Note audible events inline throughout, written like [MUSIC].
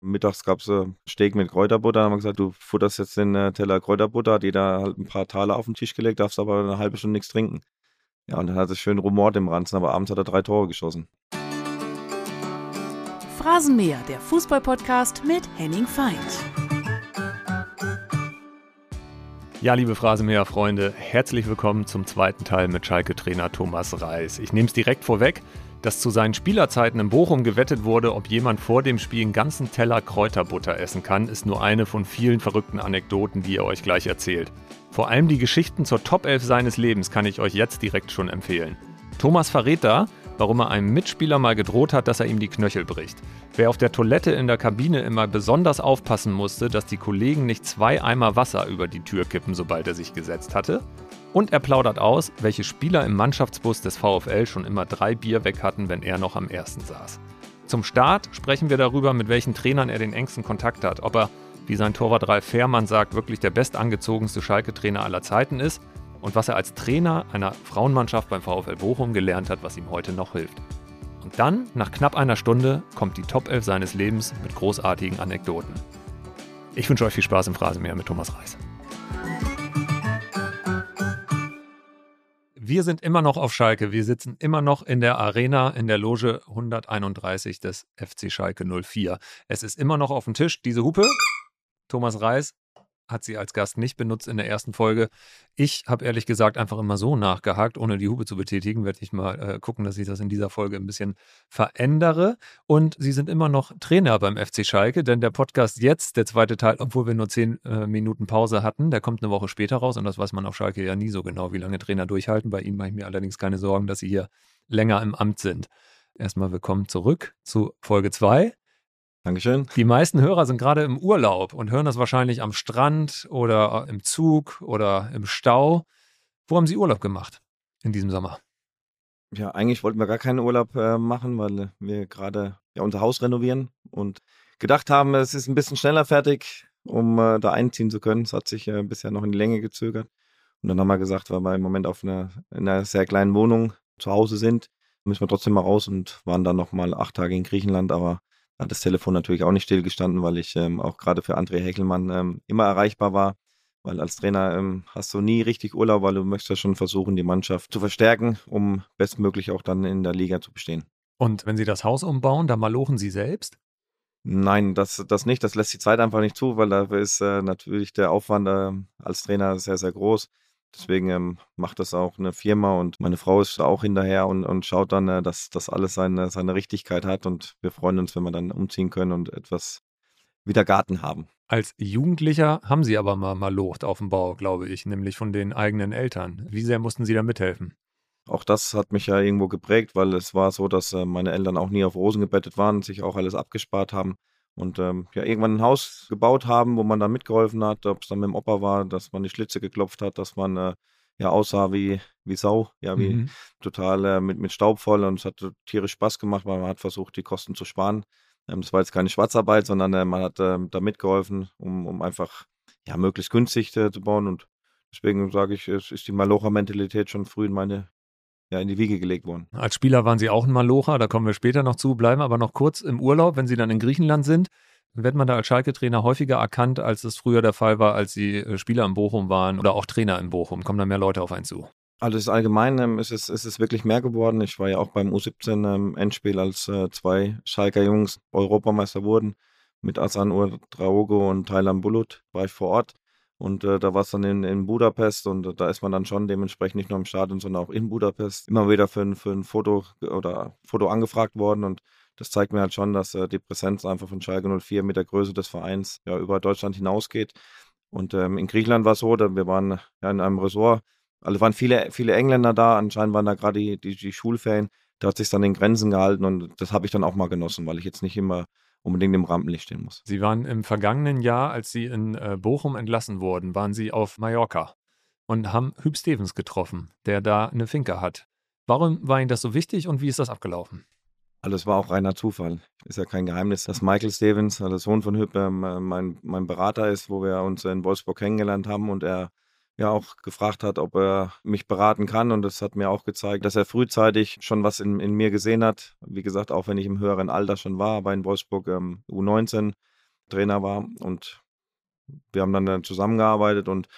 Mittags gab es äh, Steak mit Kräuterbutter. Da haben wir gesagt, du futterst jetzt den äh, Teller Kräuterbutter, hat jeder halt ein paar Taler auf den Tisch gelegt, darfst aber eine halbe Stunde nichts trinken. Ja, und dann hat es schön rumort im Ranzen, aber abends hat er drei Tore geschossen. Phrasenmäher, der Fußballpodcast mit Henning Feind. Ja, liebe Phrasenmäher-Freunde, herzlich willkommen zum zweiten Teil mit Schalke-Trainer Thomas Reis. Ich nehme es direkt vorweg dass zu seinen Spielerzeiten in Bochum gewettet wurde, ob jemand vor dem Spiel einen ganzen Teller Kräuterbutter essen kann, ist nur eine von vielen verrückten Anekdoten, die er euch gleich erzählt. Vor allem die Geschichten zur Top 11 seines Lebens kann ich euch jetzt direkt schon empfehlen. Thomas verrät da, warum er einem Mitspieler mal gedroht hat, dass er ihm die Knöchel bricht. Wer auf der Toilette in der Kabine immer besonders aufpassen musste, dass die Kollegen nicht zwei Eimer Wasser über die Tür kippen, sobald er sich gesetzt hatte. Und er plaudert aus, welche Spieler im Mannschaftsbus des VfL schon immer drei Bier weg hatten, wenn er noch am ersten saß. Zum Start sprechen wir darüber, mit welchen Trainern er den engsten Kontakt hat, ob er, wie sein Torwart Ralf Fährmann sagt, wirklich der bestangezogenste Schalke-Trainer aller Zeiten ist und was er als Trainer einer Frauenmannschaft beim VfL Bochum gelernt hat, was ihm heute noch hilft. Und dann, nach knapp einer Stunde, kommt die Top 11 seines Lebens mit großartigen Anekdoten. Ich wünsche euch viel Spaß im Phrasenmäher mit Thomas Reis. Wir sind immer noch auf Schalke. Wir sitzen immer noch in der Arena in der Loge 131 des FC Schalke 04. Es ist immer noch auf dem Tisch diese Hupe. Thomas Reis hat sie als Gast nicht benutzt in der ersten Folge. Ich habe ehrlich gesagt einfach immer so nachgehakt, ohne die Hupe zu betätigen. Werde ich mal äh, gucken, dass ich das in dieser Folge ein bisschen verändere. Und Sie sind immer noch Trainer beim FC Schalke, denn der Podcast jetzt, der zweite Teil, obwohl wir nur zehn äh, Minuten Pause hatten, der kommt eine Woche später raus. Und das weiß man auf Schalke ja nie so genau, wie lange Trainer durchhalten. Bei Ihnen mache ich mir allerdings keine Sorgen, dass Sie hier länger im Amt sind. Erstmal willkommen zurück zu Folge 2. Dankeschön. Die meisten Hörer sind gerade im Urlaub und hören das wahrscheinlich am Strand oder im Zug oder im Stau. Wo haben Sie Urlaub gemacht in diesem Sommer? Ja, eigentlich wollten wir gar keinen Urlaub äh, machen, weil wir gerade ja, unser Haus renovieren und gedacht haben, es ist ein bisschen schneller fertig, um äh, da einziehen zu können. Es hat sich äh, bisher noch in die Länge gezögert. Und dann haben wir gesagt, weil wir im Moment auf einer, in einer sehr kleinen Wohnung zu Hause sind, müssen wir trotzdem mal raus und waren dann noch mal acht Tage in Griechenland. Aber hat das Telefon natürlich auch nicht stillgestanden, weil ich ähm, auch gerade für André Heckelmann ähm, immer erreichbar war. Weil als Trainer ähm, hast du nie richtig Urlaub, weil du möchtest ja schon versuchen, die Mannschaft zu verstärken, um bestmöglich auch dann in der Liga zu bestehen. Und wenn Sie das Haus umbauen, dann malochen Sie selbst? Nein, das, das nicht. Das lässt die Zeit einfach nicht zu, weil dafür ist äh, natürlich der Aufwand äh, als Trainer sehr, sehr groß. Deswegen ähm, macht das auch eine Firma und meine Frau ist auch hinterher und, und schaut dann, äh, dass das alles seine, seine Richtigkeit hat und wir freuen uns, wenn wir dann umziehen können und etwas wieder Garten haben. Als Jugendlicher haben Sie aber mal, mal locht auf dem Bau, glaube ich, nämlich von den eigenen Eltern. Wie sehr mussten Sie da mithelfen? Auch das hat mich ja irgendwo geprägt, weil es war so, dass äh, meine Eltern auch nie auf Rosen gebettet waren, sich auch alles abgespart haben und ähm, ja, irgendwann ein Haus gebaut haben, wo man da mitgeholfen hat, ob es dann mit dem Opa war, dass man die Schlitze geklopft hat, dass man äh, ja aussah wie, wie Sau, ja, wie mhm. total äh, mit, mit Staub voll und es hat tierisch Spaß gemacht, weil man hat versucht, die Kosten zu sparen. Ähm, das war jetzt keine Schwarzarbeit, sondern äh, man hat ähm, da mitgeholfen, um, um einfach ja, möglichst günstig äh, zu bauen und deswegen sage ich, es ist die Malocher-Mentalität schon früh in meine ja, in die Wiege gelegt worden. Als Spieler waren Sie auch ein Malocher, da kommen wir später noch zu, bleiben aber noch kurz im Urlaub, wenn Sie dann in Griechenland sind. Wird man da als Schalke-Trainer häufiger erkannt, als es früher der Fall war, als Sie äh, Spieler in Bochum waren oder auch Trainer in Bochum? Kommen da mehr Leute auf einen zu? Also ist allgemein ähm, ist, es, ist es wirklich mehr geworden. Ich war ja auch beim U17-Endspiel, ähm, als äh, zwei Schalker Jungs Europameister wurden. Mit Asan Udraogo und Thailand Bulut war ich vor Ort. Und äh, da war es dann in, in Budapest und äh, da ist man dann schon dementsprechend nicht nur im Stadion, sondern auch in Budapest immer wieder für ein, für ein Foto oder Foto angefragt worden. Und das zeigt mir halt schon, dass äh, die Präsenz einfach von Schalke 04 mit der Größe des Vereins ja über Deutschland hinausgeht. Und ähm, in Griechenland war es so, da wir waren ja in einem Resort, also waren viele, viele Engländer da, anscheinend waren da gerade die, die, die Schulferien. Da hat sich dann in Grenzen gehalten und das habe ich dann auch mal genossen, weil ich jetzt nicht immer unbedingt im Rampenlicht stehen muss. Sie waren im vergangenen Jahr, als Sie in äh, Bochum entlassen wurden, waren Sie auf Mallorca und haben Hüb Stevens getroffen, der da eine Finke hat. Warum war Ihnen das so wichtig und wie ist das abgelaufen? Alles war auch reiner Zufall. Ist ja kein Geheimnis, dass Michael Stevens, der Sohn von Hüb, ähm, mein, mein Berater ist, wo wir uns in Wolfsburg kennengelernt haben und er ja auch gefragt hat, ob er mich beraten kann. Und das hat mir auch gezeigt, dass er frühzeitig schon was in, in mir gesehen hat. Wie gesagt, auch wenn ich im höheren Alter schon war, aber in Wolfsburg ähm, U19 Trainer war. Und wir haben dann zusammengearbeitet und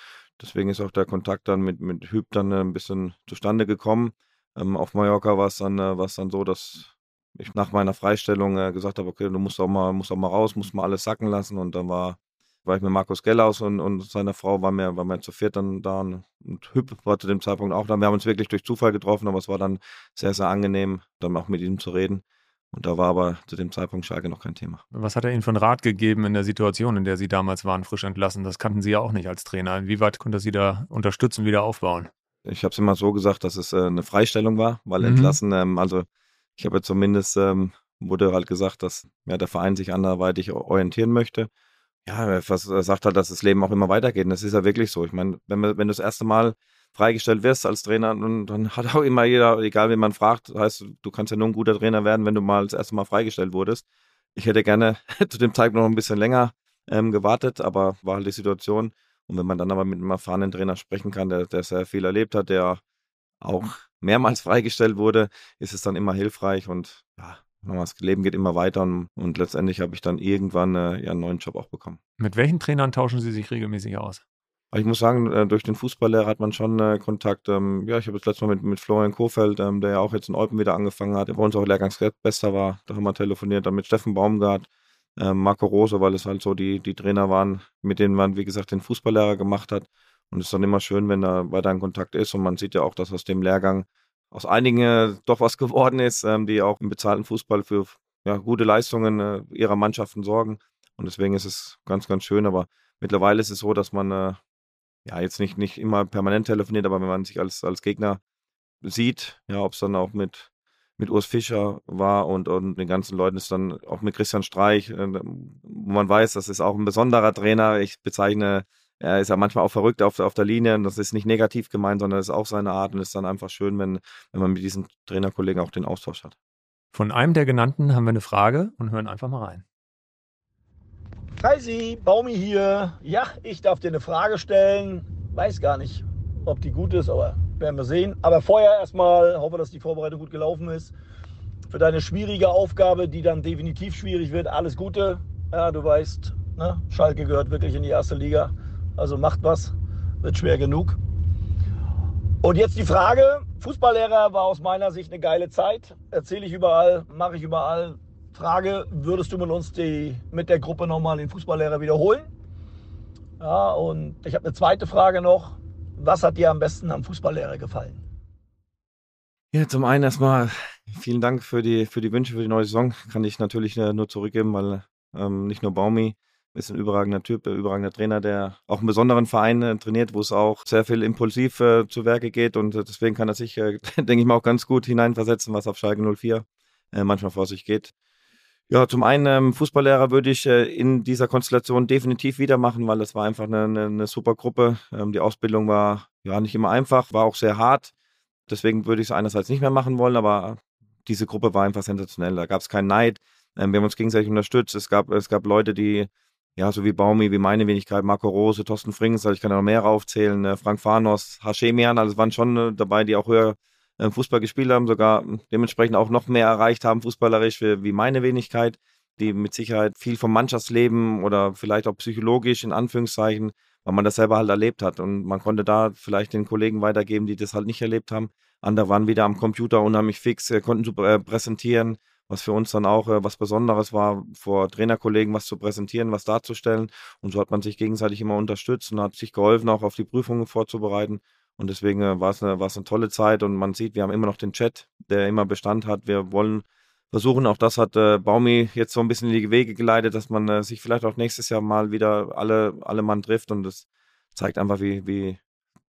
deswegen ist auch der Kontakt dann mit, mit Hüb dann ein bisschen zustande gekommen. Ähm, auf Mallorca war es dann, äh, dann so, dass ich nach meiner Freistellung äh, gesagt habe, okay, du musst auch mal, musst auch mal raus, musst mal alles sacken lassen. Und dann war, war ich mit Markus Gellaus und, und seiner Frau, waren wir, waren wir zu viert dann da und Hüb war zu dem Zeitpunkt auch da. Wir haben uns wirklich durch Zufall getroffen, aber es war dann sehr, sehr angenehm, dann auch mit ihm zu reden. Und da war aber zu dem Zeitpunkt Schalke noch kein Thema. Was hat er Ihnen für einen Rat gegeben in der Situation, in der Sie damals waren, frisch entlassen? Das kannten Sie ja auch nicht als Trainer. Inwieweit konnte er Sie da unterstützen, wieder aufbauen? Ich habe es immer so gesagt, dass es äh, eine Freistellung war, weil mhm. entlassen, ähm, also ich habe zumindest, ähm, wurde halt gesagt, dass ja, der Verein sich anderweitig orientieren möchte. Ja, er sagt halt, dass das Leben auch immer weitergeht. Und das ist ja wirklich so. Ich meine, wenn, wenn du das erste Mal freigestellt wirst als Trainer, und dann hat auch immer jeder, egal wen man fragt, heißt, du kannst ja nur ein guter Trainer werden, wenn du mal das erste Mal freigestellt wurdest. Ich hätte gerne [LAUGHS] zu dem Zeitpunkt noch ein bisschen länger ähm, gewartet, aber war halt die Situation. Und wenn man dann aber mit einem erfahrenen Trainer sprechen kann, der, der sehr viel erlebt hat, der auch mehrmals [LAUGHS] freigestellt wurde, ist es dann immer hilfreich und ja, das Leben geht immer weiter und, und letztendlich habe ich dann irgendwann äh, ja, einen neuen Job auch bekommen. Mit welchen Trainern tauschen Sie sich regelmäßig aus? Ich muss sagen, äh, durch den Fußballlehrer hat man schon äh, Kontakt. Ähm, ja, ich habe das letzte Mal mit, mit Florian Kofeld, ähm, der ja auch jetzt in Eupen wieder angefangen hat, der bei uns auch Lehrgangsbester war. Da haben wir telefoniert, dann mit Steffen Baumgart, ähm, Marco Rose, weil es halt so die, die Trainer waren, mit denen man, wie gesagt, den Fußballlehrer gemacht hat. Und es ist dann immer schön, wenn da weiter ein Kontakt ist. Und man sieht ja auch, dass aus dem Lehrgang aus einigen äh, doch was [LAUGHS] geworden ist, die auch im bezahlten Fußball für ja, gute Leistungen ihrer Mannschaften sorgen. Und deswegen ist es ganz, ganz schön. Aber mittlerweile ist es so, dass man ja, jetzt nicht, nicht immer permanent telefoniert, aber wenn man sich als, als Gegner sieht, ja, ob es dann auch mit, mit Urs Fischer war und, und den ganzen Leuten ist dann auch mit Christian Streich, äh, wo man weiß, das ist auch ein besonderer Trainer. Ich bezeichne, er ist ja manchmal auch verrückt auf, auf der Linie und das ist nicht negativ gemeint, sondern das ist auch seine Art und es ist dann einfach schön, wenn, wenn man mit diesen Trainerkollegen auch den Austausch hat. Von einem der genannten haben wir eine Frage und hören einfach mal rein. Heisi, Baumi hier. Ja, ich darf dir eine Frage stellen. Weiß gar nicht, ob die gut ist, aber werden wir sehen. Aber vorher erstmal hoffe, dass die Vorbereitung gut gelaufen ist. Für deine schwierige Aufgabe, die dann definitiv schwierig wird, alles Gute. Ja, du weißt, ne? Schalke gehört wirklich in die erste Liga. Also macht was, wird schwer genug. Und jetzt die Frage: Fußballlehrer war aus meiner Sicht eine geile Zeit. Erzähle ich überall, mache ich überall, Frage, würdest du mit uns die, mit der Gruppe nochmal den Fußballlehrer wiederholen? Ja, und ich habe eine zweite Frage noch. Was hat dir am besten am Fußballlehrer gefallen? Ja, zum einen erstmal vielen Dank für die, für die Wünsche für die neue Saison. Kann ich natürlich äh, nur zurückgeben, weil ähm, nicht nur Baumi ist ein überragender Typ, ein überragender Trainer, der auch einen besonderen Verein äh, trainiert, wo es auch sehr viel impulsiv äh, zu Werke geht und äh, deswegen kann er sich, äh, [LAUGHS] denke ich mal, auch ganz gut hineinversetzen, was auf Schalke 04 äh, manchmal vor sich geht. Ja, zum einen ähm, Fußballlehrer würde ich äh, in dieser Konstellation definitiv wieder machen, weil das war einfach eine, eine, eine super Gruppe. Ähm, die Ausbildung war ja nicht immer einfach, war auch sehr hart. Deswegen würde ich es einerseits nicht mehr machen wollen, aber diese Gruppe war einfach sensationell. Da gab es keinen Neid. Ähm, wir haben uns gegenseitig unterstützt. Es gab, es gab Leute, die, ja, so wie Baumi, wie meine Wenigkeit, Marco Rose, Thorsten Frings, also ich kann noch mehr aufzählen, äh, Frank Farnos, Hashemian, also es waren schon äh, dabei, die auch höher äh, Fußball gespielt haben, sogar dementsprechend auch noch mehr erreicht haben, fußballerisch wie meine Wenigkeit, die mit Sicherheit viel vom Mannschaftsleben oder vielleicht auch psychologisch in Anführungszeichen, weil man das selber halt erlebt hat. Und man konnte da vielleicht den Kollegen weitergeben, die das halt nicht erlebt haben. Andere waren wieder am Computer unheimlich fix, äh, konnten super äh, präsentieren, was für uns dann auch was Besonderes war, vor Trainerkollegen was zu präsentieren, was darzustellen. Und so hat man sich gegenseitig immer unterstützt und hat sich geholfen, auch auf die Prüfungen vorzubereiten. Und deswegen äh, war es eine, eine tolle Zeit und man sieht, wir haben immer noch den Chat, der immer Bestand hat. Wir wollen versuchen, auch das hat äh, Baumi jetzt so ein bisschen in die Wege geleitet, dass man äh, sich vielleicht auch nächstes Jahr mal wieder alle, alle Mann trifft und das zeigt einfach, wie, wie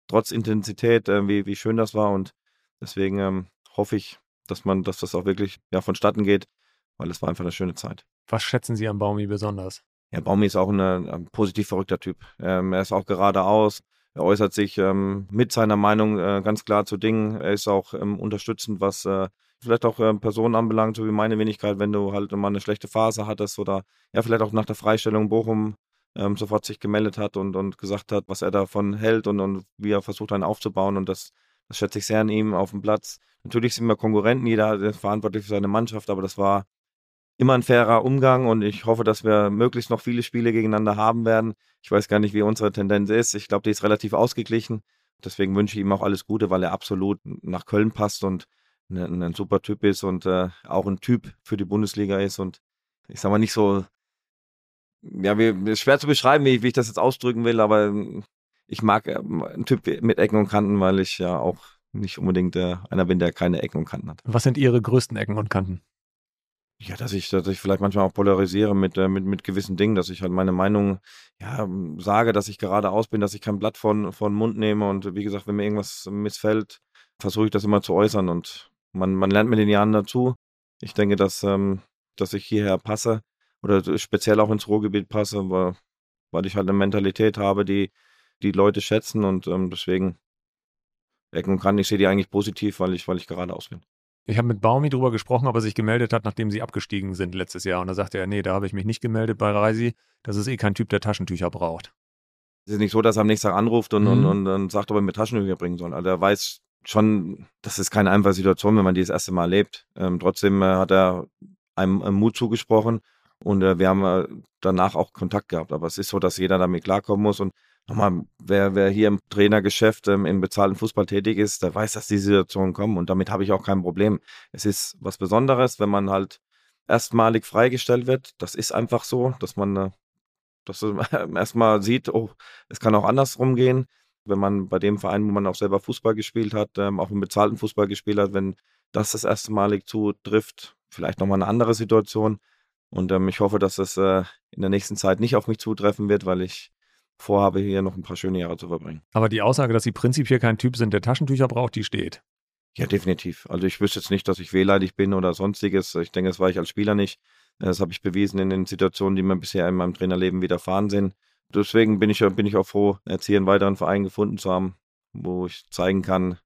trotz Intensität, äh, wie, wie schön das war und deswegen ähm, hoffe ich, dass man, dass das auch wirklich ja, vonstatten geht, weil es war einfach eine schöne Zeit. Was schätzen Sie an Baumi besonders? Ja, Baumi ist auch eine, ein positiv verrückter Typ. Ähm, er ist auch geradeaus. Er äußert sich ähm, mit seiner Meinung äh, ganz klar zu Dingen. Er ist auch ähm, unterstützend, was äh, vielleicht auch äh, Personen anbelangt, so wie meine Wenigkeit, wenn du halt mal eine schlechte Phase hattest oder ja, vielleicht auch nach der Freistellung Bochum ähm, sofort sich gemeldet hat und, und gesagt hat, was er davon hält und, und wie er versucht, einen aufzubauen. Und das, das schätze ich sehr an ihm auf dem Platz. Natürlich sind wir Konkurrenten, jeder ist verantwortlich für seine Mannschaft, aber das war immer ein fairer Umgang und ich hoffe, dass wir möglichst noch viele Spiele gegeneinander haben werden. Ich weiß gar nicht, wie unsere Tendenz ist. Ich glaube, die ist relativ ausgeglichen. Deswegen wünsche ich ihm auch alles Gute, weil er absolut nach Köln passt und ein, ein super Typ ist und äh, auch ein Typ für die Bundesliga ist und ich sag mal nicht so, ja, wie, schwer zu beschreiben, wie, wie ich das jetzt ausdrücken will, aber ähm, ich mag äh, einen Typ mit Ecken und Kanten, weil ich ja auch nicht unbedingt äh, einer bin, der keine Ecken und Kanten hat. Was sind Ihre größten Ecken und Kanten? Ja, dass ich, dass ich vielleicht manchmal auch polarisiere mit, äh, mit, mit gewissen Dingen, dass ich halt meine Meinung ja, sage, dass ich geradeaus bin, dass ich kein Blatt von, von Mund nehme und wie gesagt, wenn mir irgendwas missfällt, versuche ich das immer zu äußern und man, man lernt mit den Jahren dazu. Ich denke, dass, ähm, dass ich hierher passe oder speziell auch ins Ruhrgebiet passe, weil, weil ich halt eine Mentalität habe, die die Leute schätzen und ähm, deswegen Ecken und ich sehe die eigentlich positiv, weil ich, weil ich geradeaus bin. Ich habe mit Baumi drüber gesprochen, ob er sich gemeldet hat, nachdem sie abgestiegen sind letztes Jahr. Und da sagte er, nee, da habe ich mich nicht gemeldet bei Reisi. Das ist eh kein Typ, der Taschentücher braucht. Es ist nicht so, dass er am nächsten Tag anruft und, mhm. und, und, und sagt, ob er mir Taschentücher bringen soll. Also er weiß schon, das ist keine einfache Situation, wenn man die das erste Mal erlebt. Ähm, trotzdem äh, hat er einem, einem, Mut zugesprochen und äh, wir haben äh, danach auch Kontakt gehabt. Aber es ist so, dass jeder damit klarkommen muss. Und nochmal, wer, wer hier im Trainergeschäft ähm, im bezahlten Fußball tätig ist, der weiß, dass diese Situationen kommen. Und damit habe ich auch kein Problem. Es ist was Besonderes, wenn man halt erstmalig freigestellt wird. Das ist einfach so, dass man äh, dass man [LAUGHS] erstmal sieht, oh, es kann auch andersrum gehen wenn man bei dem Verein, wo man auch selber Fußball gespielt hat, ähm, auch im bezahlten Fußball gespielt hat, wenn das das erste Malig zutrifft, vielleicht nochmal eine andere Situation. Und ähm, ich hoffe, dass das äh, in der nächsten Zeit nicht auf mich zutreffen wird, weil ich vorhabe, hier noch ein paar schöne Jahre zu verbringen. Aber die Aussage, dass Sie prinzipiell kein Typ sind, der Taschentücher braucht, die steht. Ja, definitiv. Also ich wüsste jetzt nicht, dass ich wehleidig bin oder sonstiges. Ich denke, das war ich als Spieler nicht. Das habe ich bewiesen in den Situationen, die mir bisher in meinem Trainerleben widerfahren sind deswegen bin ich, bin ich auch froh, jetzt hier einen weiteren Verein gefunden zu haben, wo ich zeigen kann,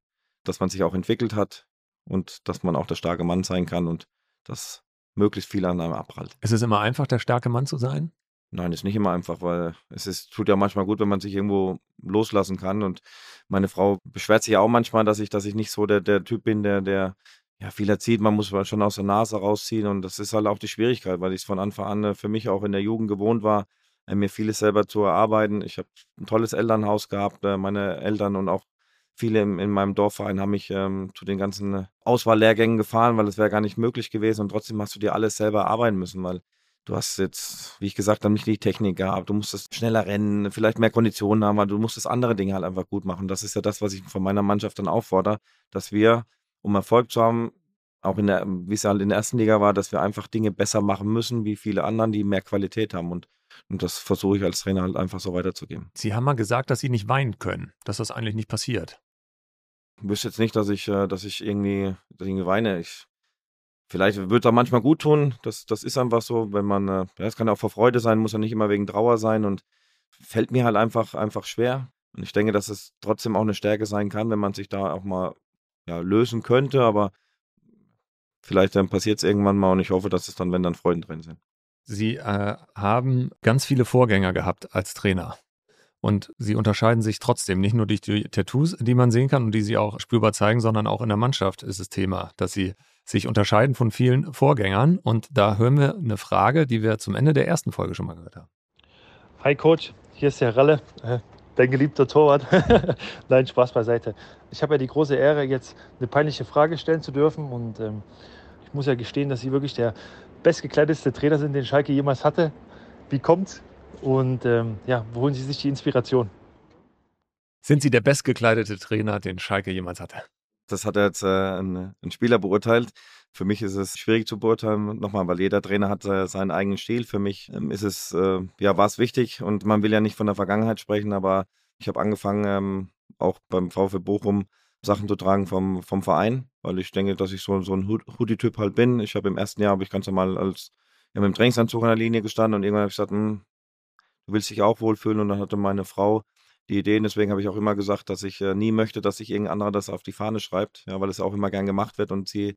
dass man sich auch entwickelt hat und dass man auch der starke Mann sein kann und dass möglichst viel an einem abprallt. Ist es immer einfach, der starke Mann zu sein? Nein, ist nicht immer einfach, weil es ist, tut ja manchmal gut, wenn man sich irgendwo loslassen kann. Und meine Frau beschwert sich auch manchmal, dass ich, dass ich nicht so der, der Typ bin, der, der ja, viel erzieht. Man muss schon aus der Nase rausziehen. Und das ist halt auch die Schwierigkeit, weil ich es von Anfang an äh, für mich auch in der Jugend gewohnt war, äh, mir vieles selber zu erarbeiten. Ich habe ein tolles Elternhaus gehabt. Äh, meine Eltern und auch viele in, in meinem Dorfverein haben mich ähm, zu den ganzen Auswahllehrgängen gefahren, weil es wäre gar nicht möglich gewesen. Und trotzdem hast du dir alles selber erarbeiten müssen, weil du hast jetzt, wie ich gesagt habe, nicht die Technik gehabt. Du musstest schneller rennen, vielleicht mehr Konditionen haben, aber du musstest andere Dinge halt einfach gut machen. Das ist ja das, was ich von meiner Mannschaft dann auffordere, dass wir, um Erfolg zu haben, auch in der, wie es halt in der ersten Liga war, dass wir einfach Dinge besser machen müssen, wie viele anderen, die mehr Qualität haben. Und und das versuche ich als Trainer halt einfach so weiterzugeben. Sie haben mal gesagt, dass Sie nicht weinen können, dass das eigentlich nicht passiert. Ich wüsste jetzt nicht, dass ich, äh, dass ich irgendwie, dass ich irgendwie weine. Ich, vielleicht es auch manchmal gut tun. Das, das ist einfach so, wenn man, äh, ja, es kann ja auch vor Freude sein, muss ja nicht immer wegen Trauer sein und fällt mir halt einfach, einfach schwer. Und ich denke, dass es trotzdem auch eine Stärke sein kann, wenn man sich da auch mal ja, lösen könnte, aber vielleicht dann passiert es irgendwann mal und ich hoffe, dass es dann, wenn dann Freuden drin sind. Sie äh, haben ganz viele Vorgänger gehabt als Trainer. Und sie unterscheiden sich trotzdem, nicht nur durch die Tattoos, die man sehen kann und die sie auch spürbar zeigen, sondern auch in der Mannschaft ist es Thema, dass sie sich unterscheiden von vielen Vorgängern. Und da hören wir eine Frage, die wir zum Ende der ersten Folge schon mal gehört haben. Hi Coach, hier ist der Ralle, äh, dein geliebter Torwart. [LAUGHS] Nein, Spaß beiseite. Ich habe ja die große Ehre, jetzt eine peinliche Frage stellen zu dürfen. Und ähm, ich muss ja gestehen, dass Sie wirklich der bestgekleidetste Trainer sind, den Schalke jemals hatte. Wie kommt's? Und ähm, ja, wo holen Sie sich die Inspiration? Sind Sie der bestgekleidete Trainer, den Schalke jemals hatte? Das hat jetzt äh, ein, ein, Spieler beurteilt. Für mich ist es schwierig zu beurteilen, nochmal, weil jeder Trainer hat äh, seinen eigenen Stil. Für mich ähm, ist es, äh, ja, war es wichtig und man will ja nicht von der Vergangenheit sprechen, aber ich habe angefangen, ähm, auch beim VfB Bochum Sachen zu tragen vom, vom Verein, weil ich denke, dass ich so, so ein Hoodie-Typ halt bin. Ich habe im ersten Jahr, habe ich ganz normal als ja, mit dem Trainingsanzug an der Linie gestanden und irgendwann habe ich gesagt, hm, du willst dich auch wohlfühlen und dann hatte meine Frau die Idee, deswegen habe ich auch immer gesagt, dass ich äh, nie möchte, dass sich irgendein anderer das auf die Fahne schreibt, ja, weil es auch immer gern gemacht wird und sie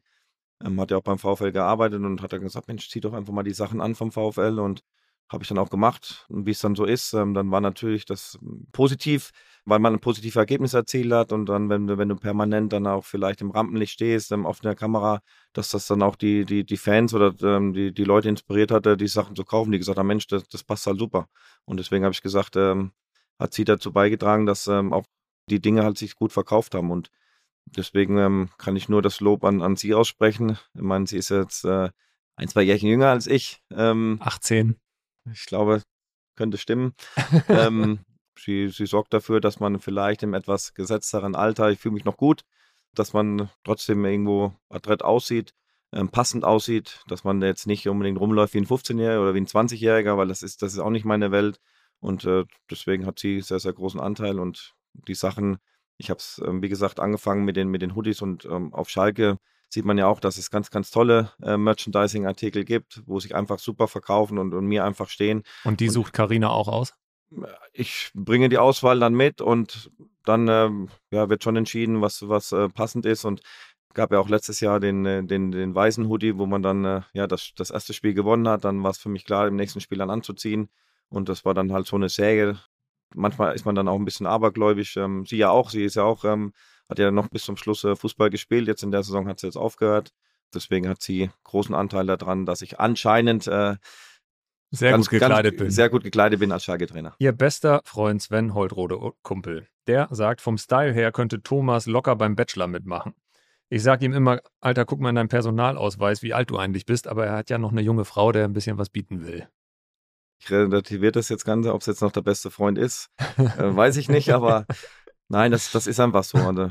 ähm, hat ja auch beim VfL gearbeitet und hat dann gesagt, Mensch, zieh doch einfach mal die Sachen an vom VfL und habe ich dann auch gemacht. Und wie es dann so ist, ähm, dann war natürlich das positiv, weil man ein positives Ergebnis erzielt hat. Und dann, wenn du, wenn du permanent dann auch vielleicht im Rampenlicht stehst, ähm, auf der Kamera, dass das dann auch die, die, die Fans oder ähm, die, die Leute inspiriert hatte, die Sachen zu kaufen, die gesagt haben, Mensch, das, das passt halt super. Und deswegen habe ich gesagt, ähm, hat sie dazu beigetragen, dass ähm, auch die Dinge halt sich gut verkauft haben. Und deswegen ähm, kann ich nur das Lob an, an sie aussprechen. Ich meine, sie ist jetzt äh, ein, zwei Jährchen jünger als ich. Ähm, 18. Ich glaube, könnte stimmen. [LAUGHS] ähm, sie, sie sorgt dafür, dass man vielleicht im etwas gesetzteren Alter, ich fühle mich noch gut, dass man trotzdem irgendwo adrett aussieht, ähm, passend aussieht, dass man jetzt nicht unbedingt rumläuft wie ein 15-Jähriger oder wie ein 20-Jähriger, weil das ist, das ist auch nicht meine Welt. Und äh, deswegen hat sie sehr, sehr großen Anteil und die Sachen, ich habe es, ähm, wie gesagt, angefangen mit den, mit den Hoodies und ähm, auf Schalke sieht man ja auch, dass es ganz, ganz tolle äh, Merchandising-Artikel gibt, wo sich einfach super verkaufen und, und mir einfach stehen. Und die sucht Karina auch aus? Ich bringe die Auswahl dann mit und dann ähm, ja, wird schon entschieden, was, was äh, passend ist. Und gab ja auch letztes Jahr den, äh, den, den weißen Hoodie, wo man dann äh, ja das, das erste Spiel gewonnen hat. Dann war es für mich klar, im nächsten Spiel dann anzuziehen. Und das war dann halt so eine Säge. Manchmal ist man dann auch ein bisschen abergläubisch. Ähm, sie ja auch, sie ist ja auch ähm, hat ja noch bis zum Schluss äh, Fußball gespielt. Jetzt in der Saison hat sie jetzt aufgehört. Deswegen hat sie großen Anteil daran, dass ich anscheinend äh, sehr ganz, gut gekleidet bin. Sehr gut gekleidet bin als Schalke-Trainer. Ihr bester Freund Sven Holtrode Kumpel, der sagt, vom Style her könnte Thomas locker beim Bachelor mitmachen. Ich sage ihm immer, Alter, guck mal in deinen Personalausweis, wie alt du eigentlich bist, aber er hat ja noch eine junge Frau, der ein bisschen was bieten will. Ich relativiere das jetzt Ganze, ob es jetzt noch der beste Freund ist, äh, [LAUGHS] weiß ich nicht, aber Nein, das, das ist einfach so. Und, äh,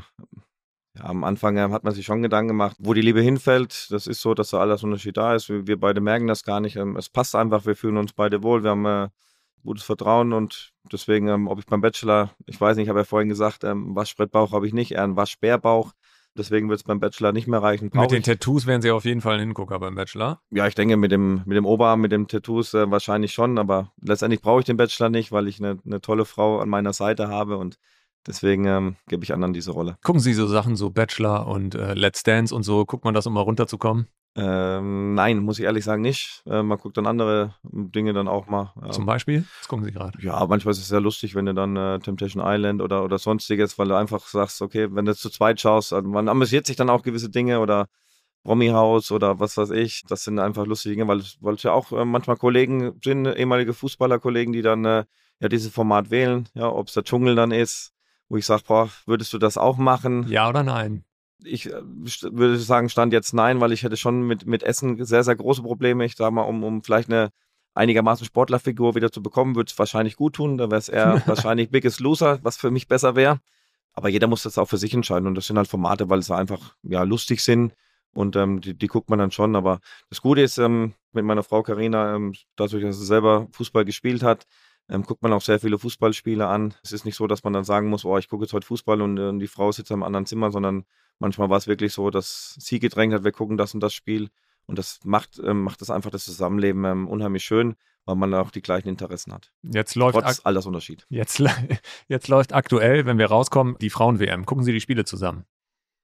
ja, am Anfang äh, hat man sich schon Gedanken gemacht, wo die Liebe hinfällt. Das ist so, dass da alles Unterschied da ist. Wir, wir, beide merken das gar nicht. Ähm, es passt einfach, wir fühlen uns beide wohl. Wir haben äh, gutes Vertrauen und deswegen, ähm, ob ich beim Bachelor, ich weiß nicht, ich habe ja vorhin gesagt, ähm, Waschbrettbauch habe ich nicht, eher einen Waschbärbauch. Deswegen wird es beim Bachelor nicht mehr reichen. Brauch mit den ich. Tattoos wären sie auf jeden Fall ein Hingucker beim Bachelor. Ja, ich denke mit dem, mit dem Oberarm, mit dem Tattoos äh, wahrscheinlich schon, aber letztendlich brauche ich den Bachelor nicht, weil ich eine, eine tolle Frau an meiner Seite habe und Deswegen ähm, gebe ich anderen diese Rolle. Gucken Sie so Sachen, so Bachelor und äh, Let's Dance und so, guckt man das, um mal runterzukommen? Ähm, nein, muss ich ehrlich sagen nicht. Äh, man guckt dann andere Dinge dann auch mal. Ja. Zum Beispiel? Das gucken Sie gerade. Ja, manchmal ist es sehr lustig, wenn du dann äh, Temptation Island oder, oder sonstiges, weil du einfach sagst, okay, wenn du zu zweit schaust, also man amüsiert sich dann auch gewisse Dinge oder Promi House oder was weiß ich. Das sind einfach lustige Dinge, weil, weil es ja auch äh, manchmal Kollegen sind, ehemalige Fußballerkollegen, die dann äh, ja dieses Format wählen, ja, ob es der Dschungel dann ist wo ich sage, boah, würdest du das auch machen? Ja oder nein? Ich äh, würde sagen, stand jetzt nein, weil ich hätte schon mit, mit Essen sehr, sehr große Probleme. Ich sage mal, um, um vielleicht eine einigermaßen Sportlerfigur wieder zu bekommen, würde es wahrscheinlich gut tun. Da wäre es eher [LAUGHS] wahrscheinlich Biggest Loser, was für mich besser wäre. Aber jeder muss das auch für sich entscheiden. Und das sind halt Formate, weil sie einfach ja, lustig sind. Und ähm, die, die, guckt man dann schon. Aber das Gute ist, ähm, mit meiner Frau Karina, ähm, dadurch, dass sie selber Fußball gespielt hat, ähm, guckt man auch sehr viele Fußballspiele an. Es ist nicht so, dass man dann sagen muss, oh, ich gucke jetzt heute Fußball und, äh, die Frau sitzt im anderen Zimmer, sondern manchmal war es wirklich so, dass sie gedrängt hat, wir gucken das und das Spiel. Und das macht, ähm, macht das einfach das Zusammenleben ähm, unheimlich schön, weil man auch die gleichen Interessen hat. Jetzt läuft Trotz Altersunterschied. Jetzt, [LAUGHS] jetzt läuft aktuell, wenn wir rauskommen, die Frauen-WM. Gucken Sie die Spiele zusammen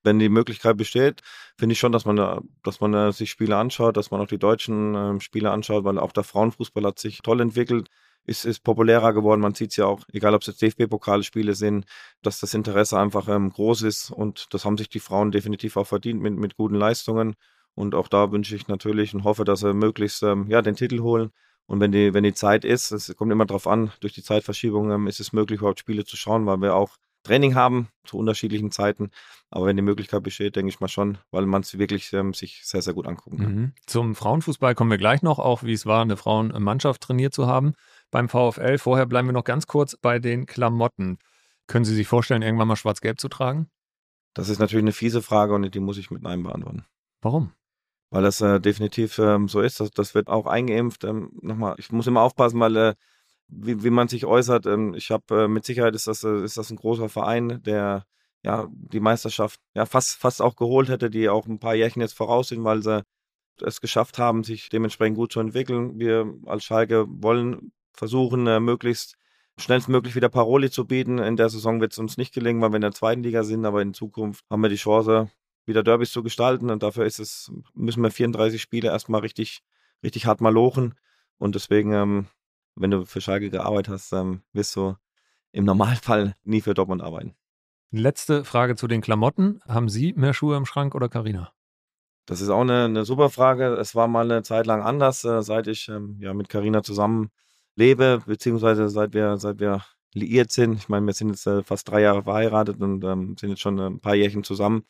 wenn die Möglichkeit besteht, finde ich schon, dass man, dass man sich Spiele anschaut, dass man auch die deutschen äh, Spiele anschaut, weil auch der Frauenfußball hat sich toll entwickelt ist, ist populärer geworden. Man sieht es ja auch, egal ob es jetzt DFB-Pokalspiele sind, dass das Interesse einfach ähm, groß ist und das haben sich die Frauen definitiv auch verdient mit, mit guten Leistungen. Und auch da wünsche ich natürlich und hoffe, dass sie möglichst ähm, ja, den Titel holen. Und wenn die, wenn die Zeit ist, es kommt immer darauf an, durch die Zeitverschiebung ähm, ist es möglich, überhaupt Spiele zu schauen, weil wir auch Training haben zu unterschiedlichen Zeiten. Aber wenn die Möglichkeit besteht, denke ich mal schon, weil man es wirklich ähm, sich sehr, sehr gut angucken kann. Mhm. Zum Frauenfußball kommen wir gleich noch, auch wie es war, eine Frauenmannschaft trainiert zu haben beim VfL. Vorher bleiben wir noch ganz kurz bei den Klamotten. Können Sie sich vorstellen, irgendwann mal schwarz-gelb zu tragen? Das ist natürlich eine fiese Frage und die muss ich mit Nein beantworten. Warum? Weil das äh, definitiv ähm, so ist. Das, das, wird auch eingeimpft. Ähm, nochmal, ich muss immer aufpassen, weil äh, wie, wie man sich äußert. Ähm, ich habe äh, mit Sicherheit ist das, äh, ist das ein großer Verein, der ja die Meisterschaft ja fast, fast auch geholt hätte, die auch ein paar Jährchen jetzt voraus sind, weil sie es geschafft haben, sich dementsprechend gut zu entwickeln. Wir als Schalke wollen versuchen, äh, möglichst schnellstmöglich wieder Paroli zu bieten. In der Saison wird es uns nicht gelingen, weil wir in der zweiten Liga sind, aber in Zukunft haben wir die Chance, wieder Derbys zu gestalten und dafür ist es, müssen wir 34 Spiele erstmal richtig, richtig hart mal lochen. Und deswegen ähm, wenn du für Schalke gearbeitet hast, ähm, wirst du im Normalfall nie für Dortmund arbeiten. Letzte Frage zu den Klamotten. Haben Sie mehr Schuhe im Schrank oder Karina? Das ist auch eine, eine super Frage. Es war mal eine Zeit lang anders, äh, seit ich ähm, ja, mit Karina zusammen lebe, beziehungsweise seit wir, seit wir liiert sind. Ich meine, wir sind jetzt äh, fast drei Jahre verheiratet und ähm, sind jetzt schon ein paar Jährchen zusammen.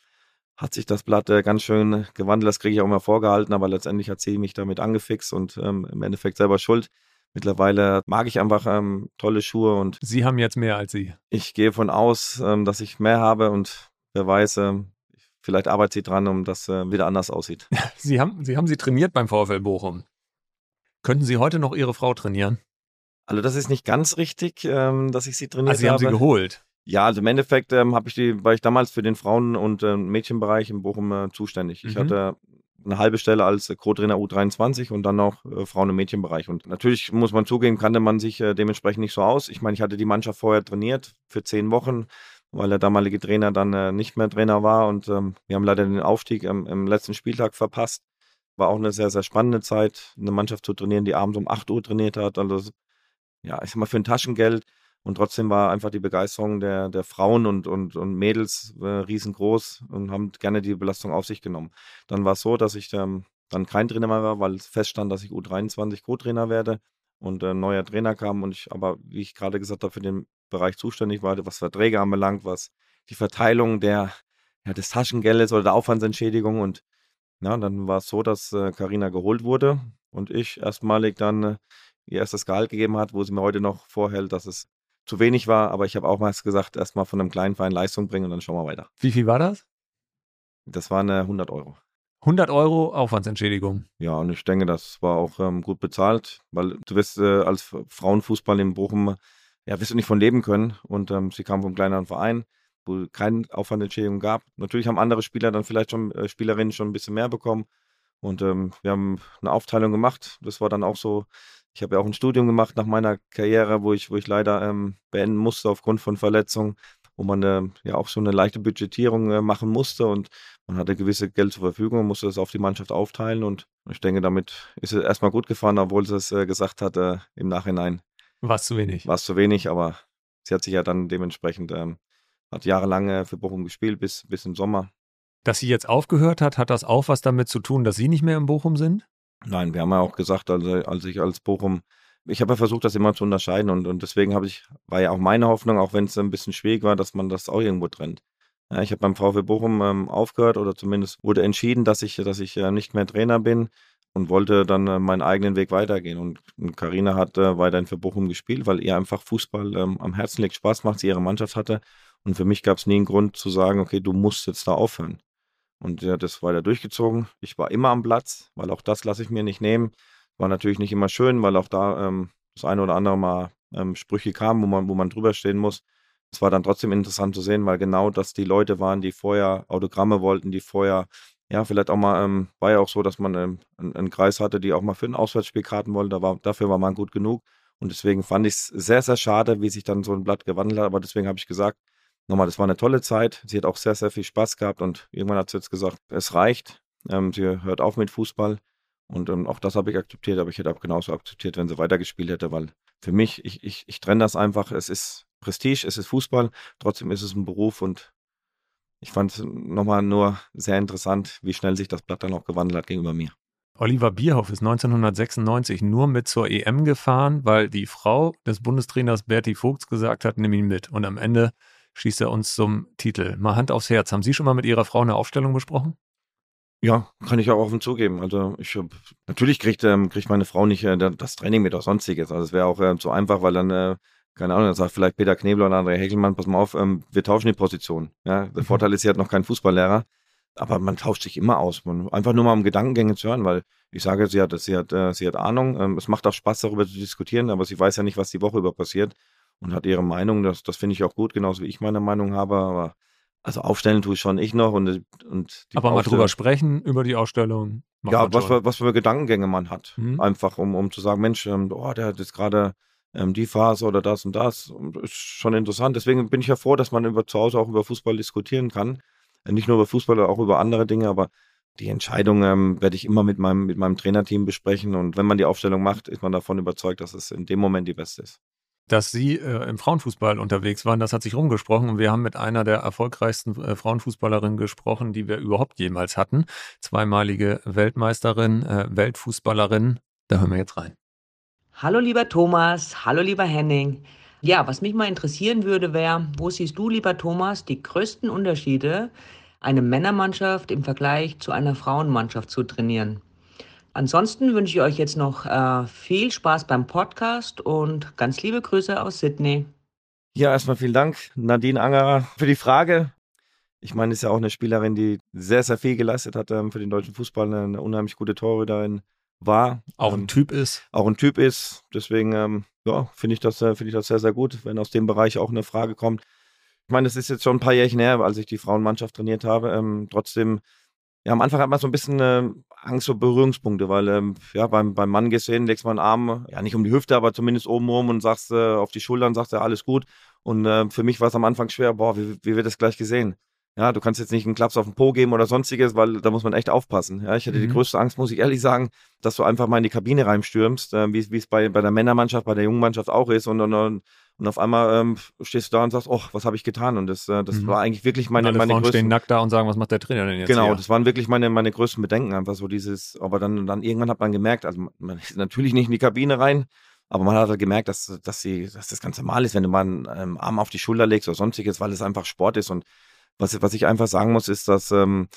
Hat sich das Blatt äh, ganz schön gewandelt, das kriege ich auch immer vorgehalten, aber letztendlich hat sie mich damit angefixt und ähm, im Endeffekt selber schuld. Mittlerweile mag ich einfach ähm, tolle Schuhe und Sie haben jetzt mehr als Sie. ich gehe von aus, ähm, dass ich mehr habe und wer weiß, ähm, vielleicht arbeitet sie dran, um das äh, wieder anders aussieht. [LAUGHS] Sie haben, Sie haben sie trainiert beim VfL Bochum. Könnten Sie heute noch Ihre Frau trainieren? Also das ist nicht ganz richtig, ähm, dass ich sie trainiert Also Sie haben habe. sie geholt. Ja, also im Endeffekt ähm, habe ich die, war ich damals für den Frauen- und äh, Mädchenbereich in Bochum äh, zuständig. Ich Mhm. hatte eine halbe Stelle als äh, Co-Trainer U23 und dann noch äh, Frauen- und Mädchenbereich. Und natürlich muss man zugeben, kannte man sich äh, dementsprechend nicht so aus. Ich meine, ich hatte die Mannschaft vorher trainiert für zehn Wochen, weil der damalige Trainer dann äh, nicht mehr Trainer war und ähm, wir haben leider den Aufstieg ähm, im letzten Spieltag verpasst. War auch eine sehr, sehr spannende Zeit, eine Mannschaft zu trainieren, die abends um 8 Uhr trainiert hat. Also ja, ich sag mal, für ein Taschengeld. Und trotzdem war einfach die Begeisterung der, der Frauen und, und, und Mädels äh, riesengroß und haben gerne die Belastung auf sich genommen. Dann war es so, dass ich ähm, dann kein Trainer mehr war, weil es feststand, dass ich U23 Co-Trainer werde und ein neuer Trainer kam und ich aber, wie ich gerade gesagt habe, für den Bereich zuständig war, was Verträge anbelangt, was die Verteilung der, ja, des Taschengeldes oder der Aufwandsentschädigung und ja, dann war es so, dass äh, Carina geholt wurde und ich erstmalig dann äh, ihr erstes Gehalt gegeben hat, wo sie mir heute noch vorhält, dass es zu wenig war. Aber ich habe auch mal gesagt, erstmal von einem kleinen Verein Leistung bringen und dann schauen wir weiter. Wie viel war das? Das waren äh, 100 Euro. 100 Euro Aufwandsentschädigung. Ja, und ich denke, das war auch ähm, gut bezahlt, weil du wirst äh, als Frauenfußball in Bochum, ja, wirst du nicht von leben können. Und ähm, sie kam vom kleineren Verein, wo keine Aufwandentschädigung gab. Natürlich haben andere Spieler dann vielleicht schon, äh, Spielerinnen schon ein bisschen mehr bekommen. Und ähm, wir haben eine Aufteilung gemacht. Das war dann auch so. Ich habe ja auch ein Studium gemacht nach meiner Karriere, wo ich, wo ich leider ähm, beenden musste aufgrund von Verletzungen, wo man äh, ja auch so eine leichte Budgetierung äh, machen musste und man hatte gewisse Geld zur Verfügung und musste das auf die Mannschaft aufteilen und ich denke, damit ist es erstmal gut gefahren, obwohl sie es äh, gesagt hat äh, im Nachhinein, War es zu wenig. war es zu wenig, aber sie hat sich ja dann dementsprechend, ähm, hat jahrelang äh, für Bochum gespielt, bis, bis im Sommer. Dass sie jetzt aufgehört hat, hat das auch was damit zu tun, dass Sie nicht mehr in Bochum sind? Nein, wir haben ja auch gesagt, also als ich als Bochum, ich habe ja versucht, das immer zu unterscheiden und, und deswegen habe ich, war ja auch meine Hoffnung, auch wenn es ein bisschen schwierig war, dass man das auch irgendwo trennt. Ja, ich habe beim VfB Bochum ähm, aufgehört oder zumindest wurde entschieden, dass ich, dass ich äh, nicht mehr Trainer bin und wollte dann äh, meinen eigenen Weg weitergehen. Und Karina hat äh, weiterhin für Bochum gespielt, weil ihr einfach Fußball ähm, am Herzen liegt, Spaß macht, sie ihre Mannschaft hatte. Und für mich gab es nie einen Grund zu sagen, okay, du musst jetzt da aufhören. Und sie hat das weiter durchgezogen. Ich war immer am Platz, weil auch das lasse ich mir nicht nehmen. War natürlich nicht immer schön, weil auch da ähm, das eine oder andere Mal ähm, Sprüche kamen, wo man, wo man drüber stehen muss. Es war dann trotzdem interessant zu sehen, weil genau das die Leute waren, die vorher Autogramme wollten, die vorher, ja, vielleicht auch mal, ähm, war ja auch so, dass man ähm, einen, einen Kreis hatte, die auch mal für ein Auswärtsspiel Karten wollten. Da war, dafür war man gut genug. Und deswegen fand ich es sehr, sehr schade, wie sich dann so ein Blatt gewandelt hat. Aber deswegen habe ich gesagt, nochmal, das war eine tolle Zeit. Sie hat auch sehr, sehr viel Spaß gehabt und irgendwann hat sie jetzt gesagt, es reicht. Ähm, sie hört auf mit Fußball. Und ähm, auch das habe ich akzeptiert, aber ich hätte auch genauso akzeptiert, wenn sie weitergespielt hätte, weil für mich, ich, ich, ich trenne das einfach. Es ist Prestige, es ist Fußball, trotzdem ist es ein Beruf und ich fand es nochmal nur sehr interessant, wie schnell sich das Blatt dann auch gewandelt hat gegenüber mir. Oliver Bierhoff ist 1996 nur mit zur EM gefahren, weil die Frau des Bundestrainers Berti Vogts gesagt hat, nimm ihn mit. Und am Ende schießt er uns zum Titel. Mal Hand aufs Herz. Haben Sie schon mal mit Ihrer Frau eine Aufstellung besprochen? Ja, kann ich auch offen zugeben. Also ich hab, natürlich kriegt, ähm, kriegt meine Frau nicht äh, das Training mit oder sonstiges. Also es wäre auch äh, so einfach, weil dann, äh, keine Ahnung, dann sagt vielleicht Peter Knebel oder André Heckelmann, pass mal auf, ähm, wir tauschen die Position. Ja, der Mhm. Vorteil ist, sie hat noch keinen Fußballlehrer, aber man tauscht sich immer aus. Man, einfach nur mal um Gedankengänge zu hören, weil ich sage, sie hat, sie hat, äh, sie hat Ahnung. Ähm, es macht auch Spaß, darüber zu diskutieren, aber sie weiß ja nicht, was die Woche über passiert und hat ihre Meinung. Das, das finde ich auch gut, genauso wie ich meine Meinung habe. Aber also aufstellen tue ich schon ich noch und, und die Aber mal drüber sprechen, über die Ausstellung. ja, was für, was für Gedankengänge man hat. Mhm. Einfach, um, um zu sagen, Mensch, ähm, oh, der hat jetzt gerade ähm, die Phase oder das und das. Und ist schon interessant. Deswegen bin ich ja froh, dass man über zu Hause auch über Fußball diskutieren kann. Äh, Nicht nur über Fußball, auch über andere Dinge, aber Die Entscheidung ähm, werde ich immer mit meinem, mit meinem Trainerteam besprechen und wenn man die Aufstellung macht, ist man davon überzeugt, dass es in dem Moment die beste ist dass Sie äh, im Frauenfußball unterwegs waren. Das hat sich rumgesprochen und wir haben mit einer der erfolgreichsten äh, Frauenfußballerinnen gesprochen, die wir überhaupt jemals hatten. Zweimalige Weltmeisterin, äh, Weltfußballerin. Da hören wir jetzt rein. Hallo lieber Thomas, hallo lieber Henning. Ja, was mich mal interessieren würde, wäre, wo siehst du, lieber Thomas, die größten Unterschiede, eine Männermannschaft im Vergleich zu einer Frauenmannschaft zu trainieren? Ansonsten wünsche ich euch jetzt noch äh, viel Spaß beim Podcast und ganz liebe Grüße aus Sydney. Ja, erstmal vielen Dank, Nadine Angerer, für die Frage. Ich meine, ist ja auch eine Spielerin, die sehr, sehr viel geleistet hat ähm, für den deutschen Fußball, eine unheimlich gute Torhüterin war. Auch ein ähm, Typ ist. Auch ein Typ ist. Deswegen, ähm, ja, finde ich, das, äh, find ich das sehr, sehr gut, wenn aus dem Bereich auch eine Frage kommt. Ich meine, es ist jetzt schon ein paar Jährchen her, als ich die Frauenmannschaft trainiert habe. Ähm, trotzdem ja, am Anfang hat man so ein bisschen äh, Angst vor Berührungspunkte, weil ähm, ja, beim, beim Mann gesehen legst man den Arm, ja nicht um die Hüfte, aber zumindest oben rum und sagst äh, auf die Schultern, sagst du, ja, alles gut. Und äh, für mich war es am Anfang schwer, boah, wie, wie wird das gleich gesehen? Ja, du kannst jetzt nicht einen Klaps auf den Po geben oder sonstiges, weil da muss man echt aufpassen. Ja, ich hatte mhm. die größte Angst, muss ich ehrlich sagen, dass du einfach mal in die Kabine reinstürmst, äh, wie es bei, bei der Männermannschaft, bei der jungen Mannschaft auch ist und, und, und und auf einmal ähm, stehst du da und sagst, oh, was habe ich getan? Und das, äh, das mhm. war eigentlich wirklich meine, alle meine Frauen größten. stehen nackt da und sagen, was macht der Trainer denn jetzt? Genau, hier? das waren wirklich meine, meine größten Bedenken, einfach so dieses, aber dann, dann irgendwann hat man gemerkt, also man ist natürlich nicht in die Kabine rein, aber man hat halt gemerkt, dass, dass, sie, dass das ganz normal ist, wenn du mal einen ähm, Arm auf die Schulter legst oder sonstiges, weil es einfach Sport ist. Und was, was ich einfach sagen muss, ist, dass ähm,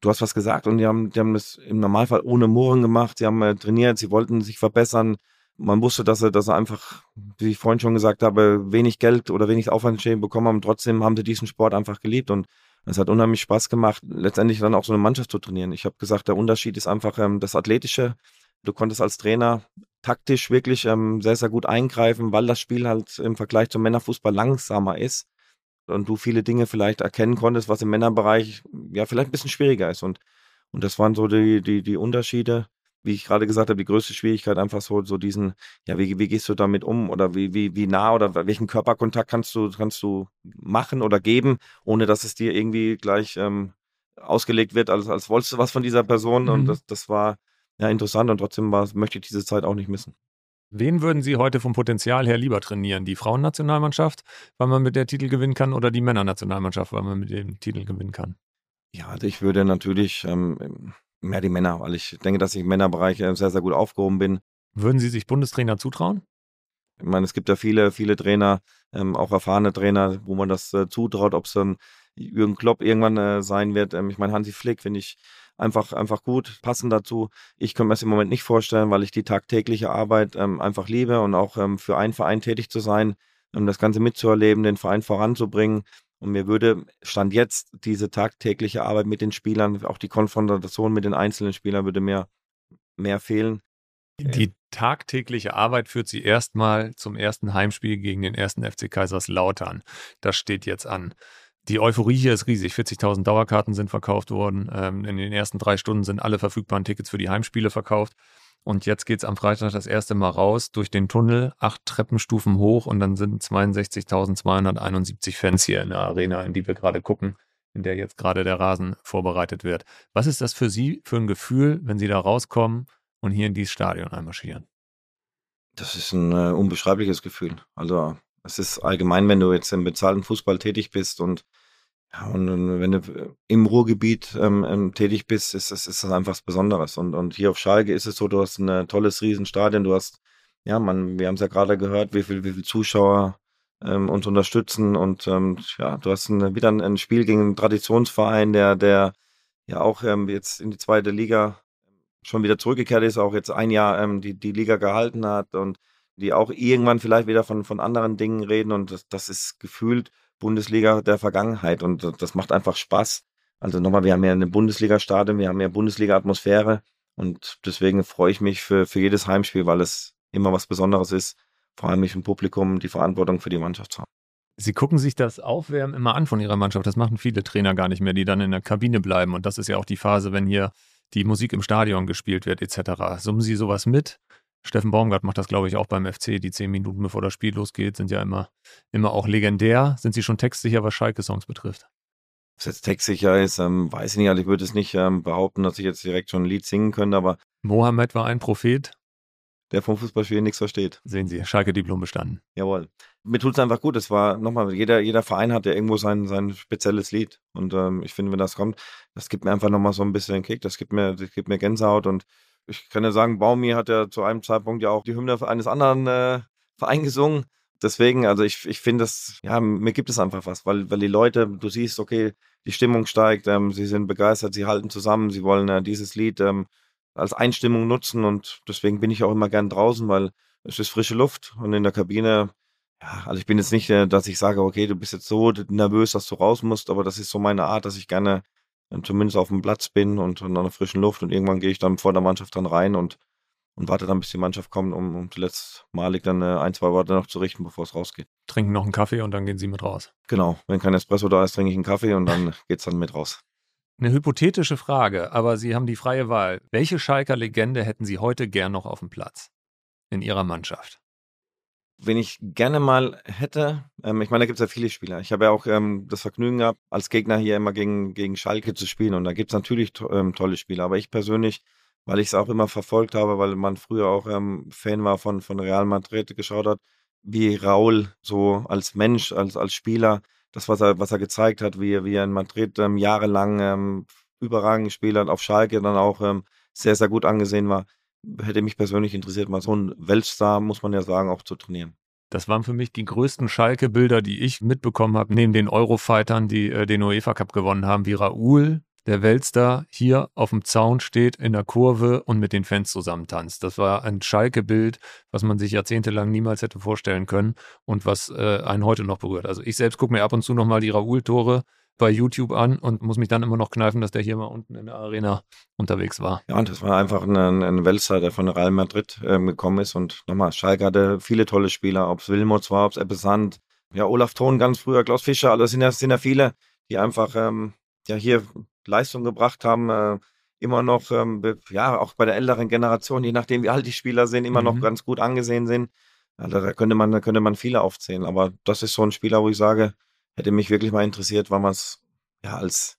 du hast was gesagt und die haben, die haben das im Normalfall ohne Murren gemacht, sie haben äh, trainiert, sie wollten sich verbessern man wusste, dass er, dass er einfach, wie ich vorhin schon gesagt habe, wenig Geld oder wenig Aufwandschäden bekommen haben. Trotzdem haben sie diesen Sport einfach geliebt und es hat unheimlich Spaß gemacht, letztendlich dann auch so eine Mannschaft zu trainieren. Ich habe gesagt, der Unterschied ist einfach ähm, das Athletische. Du konntest als Trainer taktisch wirklich ähm, sehr, sehr gut eingreifen, weil das Spiel halt im Vergleich zum Männerfußball langsamer ist und du viele Dinge vielleicht erkennen konntest, was im Männerbereich ja vielleicht ein bisschen schwieriger ist. Und, und das waren so die, die, die Unterschiede wie ich gerade gesagt habe, die größte Schwierigkeit einfach so, so diesen, ja, wie, wie gehst du damit um oder wie, wie, wie nah oder welchen Körperkontakt kannst du, kannst du machen oder geben, ohne dass es dir irgendwie gleich ähm, ausgelegt wird, als, als wolltest du was von dieser Person. Mhm. Und das, das war ja interessant und trotzdem war, möchte ich diese Zeit auch nicht missen. Wen würden Sie heute vom Potenzial her lieber trainieren? Die Frauennationalmannschaft, weil man mit der Titel gewinnen kann, oder die Männernationalmannschaft, weil man mit dem Titel gewinnen kann? Ja, also ich würde natürlich ähm, mehr die Männer, weil ich denke, dass ich im Männerbereich äh, sehr, sehr gut aufgehoben bin. Würden Sie sich Bundestrainer zutrauen? Ich meine, es gibt ja viele, viele Trainer, ähm, auch erfahrene Trainer, wo man das äh, zutraut, ob es dann Jürgen Klopp irgendwann äh, sein wird. Ähm, ich meine, Hansi Flick finde ich einfach, einfach gut, passend dazu. Ich könnte mir das im Moment nicht vorstellen, weil ich die tagtägliche Arbeit ähm, einfach liebe und auch ähm, für einen Verein tätig zu sein, um das Ganze mitzuerleben, den Verein voranzubringen. Und mir würde Stand jetzt diese tagtägliche Arbeit mit den Spielern, auch die Konfrontation mit den einzelnen Spielern würde mir mehr fehlen. Die tagtägliche Arbeit führt sie erstmal zum ersten Heimspiel gegen den ersten FC Kaiserslautern. Das steht jetzt an. Die Euphorie hier ist riesig. 40.000 Dauerkarten sind verkauft worden. Ähm, in den ersten drei Stunden sind alle verfügbaren Tickets für die Heimspiele verkauft. Und jetzt geht es am Freitag das erste Mal raus durch den Tunnel, acht Treppenstufen hoch und dann sind 62.271 Fans hier in der Arena, in die wir gerade gucken, in der jetzt gerade der Rasen vorbereitet wird. Was ist das für Sie für ein Gefühl, wenn Sie da rauskommen und hier in dieses Stadion einmarschieren? Das ist ein äh, unbeschreibliches Gefühl. Also es ist allgemein, wenn du jetzt im bezahlten Fußball tätig bist und ja, und wenn du im Ruhrgebiet ähm, ähm, tätig bist, ist das, ist das einfach was Besonderes. Und, und hier auf Schalke ist es so, du hast ein äh, tolles Riesenstadion, du hast, ja, man, wir haben es ja gerade gehört, wie viel, wie viel Zuschauer ähm, uns unterstützen. Und ähm, ja, du hast ein, wieder ein, ein, Spiel gegen einen Traditionsverein, der, der ja auch ähm, jetzt in die zweite Liga schon wieder zurückgekehrt ist, auch jetzt ein Jahr ähm, die, die Liga gehalten hat und die auch irgendwann vielleicht wieder von, von anderen Dingen reden. Und das, das ist gefühlt Bundesliga der Vergangenheit und das macht einfach Spaß. Also nochmal, wir haben ja eine Bundesliga-Stadion, wir haben ja Bundesliga-Atmosphäre und deswegen freue ich mich für, für jedes Heimspiel, weil es immer was Besonderes ist, vor allem mich im Publikum die Verantwortung für die Mannschaft zu haben. Sie gucken sich das Aufwärmen immer an von Ihrer Mannschaft. Das machen viele Trainer gar nicht mehr, die dann in der Kabine bleiben. Und das ist ja auch die Phase, wenn hier die Musik im Stadion gespielt wird, etc. Summen Sie sowas mit? Steffen Baumgart macht das, glaube ich, auch beim FC. Die zehn Minuten bevor das Spiel losgeht, sind ja immer, immer auch legendär. Sind Sie schon textsicher, was Schalke-Songs betrifft? Ob es jetzt textsicher ist, ähm, weiß ich nicht. Also ich würde es nicht ähm, behaupten, dass ich jetzt direkt schon ein Lied singen könnte, aber Mohammed war ein Prophet. der vom Fußballspielen nichts versteht. Sehen Sie, Schalke-Diplom bestanden. Jawohl. Mir tut es einfach gut. Es war nochmal, jeder, jeder Verein hat ja irgendwo sein, sein spezielles Lied. Und ähm, ich finde, wenn das kommt, das gibt mir einfach nochmal so ein bisschen Kick. Das gibt mir, das gibt mir Gänsehaut. Und ich kann ja sagen, Baumi hat ja zu einem Zeitpunkt ja auch die Hymne eines anderen äh, Vereins gesungen. Deswegen, also ich, ich finde das, ja, mir gibt es einfach was, weil, weil die Leute, du siehst, okay, die Stimmung steigt, ähm, sie sind begeistert, sie halten zusammen, sie wollen äh, dieses Lied ähm, als Einstimmung nutzen und deswegen bin ich auch immer gern draußen, weil es ist frische Luft und in der Kabine, ja, also ich bin jetzt nicht, äh, dass ich sage, okay, du bist jetzt so nervös, dass du raus musst, aber das ist so meine Art, dass ich gerne zumindest auf dem Platz bin und, an der frischen Luft und irgendwann gehe ich dann vor der Mannschaft dann rein und und warte dann, bis die Mannschaft kommt, um, um zuletzt malig dann äh, ein, zwei Worte noch zu richten, bevor es rausgeht. Trinken noch einen Kaffee und dann gehen Sie mit raus. Genau, wenn kein Espresso da ist, trinke ich einen Kaffee und dann [LAUGHS] geht's dann mit raus. Eine hypothetische Frage, aber Sie haben die freie Wahl. Welche Schalker Legende hätten Sie heute gern noch auf dem Platz? In Ihrer Mannschaft? Wen ich gerne mal hätte, ähm, ich meine, da gibt's ja viele Spieler. Ich habe ja auch ähm, das Vergnügen gehabt, als Gegner hier immer gegen, gegen Schalke zu spielen und da gibt's natürlich to ähm, tolle Spieler, aber ich persönlich weil ich es auch immer verfolgt habe, weil man früher auch ähm, Fan war von, von Real Madrid, geschaut hat, wie Raul so als Mensch, als, als Spieler, das, was er, was er gezeigt hat, wie, wie er in Madrid ähm, jahrelang ähm, überragend gespielt hat, auf Schalke dann auch sehr, sehr gut angesehen war, hätte mich persönlich interessiert, mal so ein Weltstar, muss man ja sagen, auch zu trainieren. Das waren für mich die größten Schalke-Bilder, die ich mitbekommen habe, neben den Eurofightern, die äh, den UEFA Cup gewonnen haben, wie Raoul, der Weltstar hier auf dem Zaun steht, in der Kurve und mit den Fans zusammen tanzt. Das war ein Schalke-Bild, was man sich jahrzehntelang niemals hätte vorstellen können und was äh, einen heute noch berührt. Also ich selbst gucke mir ab und zu nochmal die Raoul-Tore bei YouTube an und muss mich dann immer noch kneifen, dass der hier mal unten in der Arena unterwegs war. Ja, und das war einfach ein, ein Weltstar, der von Real Madrid ähm, gekommen ist. Und nochmal, Schalke hatte viele tolle Spieler, ob es Wilmots war, ob es Ebbe Sand, ja, Olaf Thon ganz früher, Klaus Fischer, also sind ja, sind ja viele, die einfach ähm, ja hier Leistung gebracht haben, äh, immer noch, ähm, ja, auch bei der älteren Generation, je nachdem wie alt die Spieler sind, immer mhm. noch ganz gut angesehen sind. Also da könnte man, da könnte man viele aufzählen. Aber das ist so ein Spieler, wo ich sage, hätte mich wirklich mal interessiert, weil man es ja als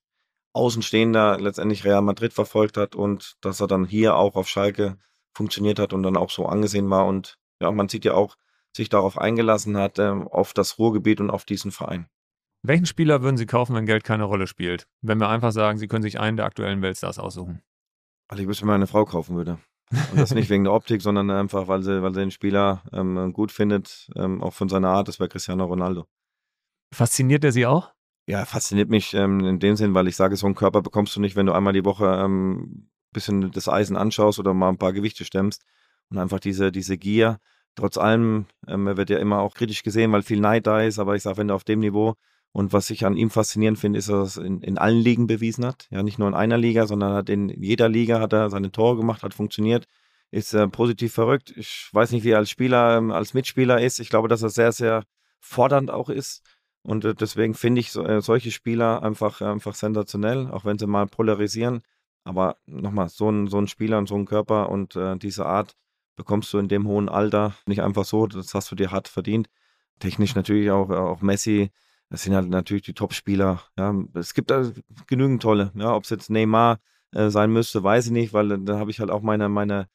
Außenstehender letztendlich Real Madrid verfolgt hat und dass er dann hier auch auf Schalke funktioniert hat und dann auch so angesehen war. Und ja, man sieht ja auch, sich darauf eingelassen hat, äh, auf das Ruhrgebiet und auf diesen Verein. Welchen Spieler würden Sie kaufen, wenn Geld keine Rolle spielt? Wenn wir einfach sagen, Sie können sich einen der aktuellen Weltstars aussuchen. Also ich wüsste, wenn meine Frau kaufen würde. Und das nicht wegen der Optik, sondern einfach, weil sie, weil sie den Spieler ähm, gut findet, ähm, auch von seiner Art, das wäre Cristiano Ronaldo. Fasziniert er Sie auch? Ja, fasziniert mich ähm, in dem Sinn, weil ich sage, so einen Körper bekommst du nicht, wenn du einmal die Woche ein ähm, bisschen das Eisen anschaust oder mal ein paar Gewichte stemmst und einfach diese, diese Gier. Trotz allem ähm, wird ja immer auch kritisch gesehen, weil viel Neid da ist, aber ich sage, wenn du auf dem Niveau und was ich an ihm faszinierend finde, ist, dass er es in, in allen Ligen bewiesen hat. Ja, nicht nur in einer Liga, sondern hat in jeder Liga hat er seine Tore gemacht, hat funktioniert, ist äh, positiv verrückt. Ich weiß nicht, wie er als Spieler, ähm, als Mitspieler ist. Ich glaube, dass er sehr, sehr fordernd auch ist. Und äh, deswegen finde ich so, äh, solche Spieler einfach, einfach sensationell, auch wenn sie mal polarisieren. Aber nochmal, so ein, so ein Spieler und so ein Körper und äh, diese Art bekommst du in dem hohen Alter nicht einfach so. Das hast du dir hart verdient. Technisch natürlich auch, auch Messi das sind halt natürlich die Top-Spieler. Ja, es gibt da genügend tolle. Ja, ob es jetzt Neymar äh, sein müsste, weiß ich nicht, weil da habe ich halt auch meine, meine,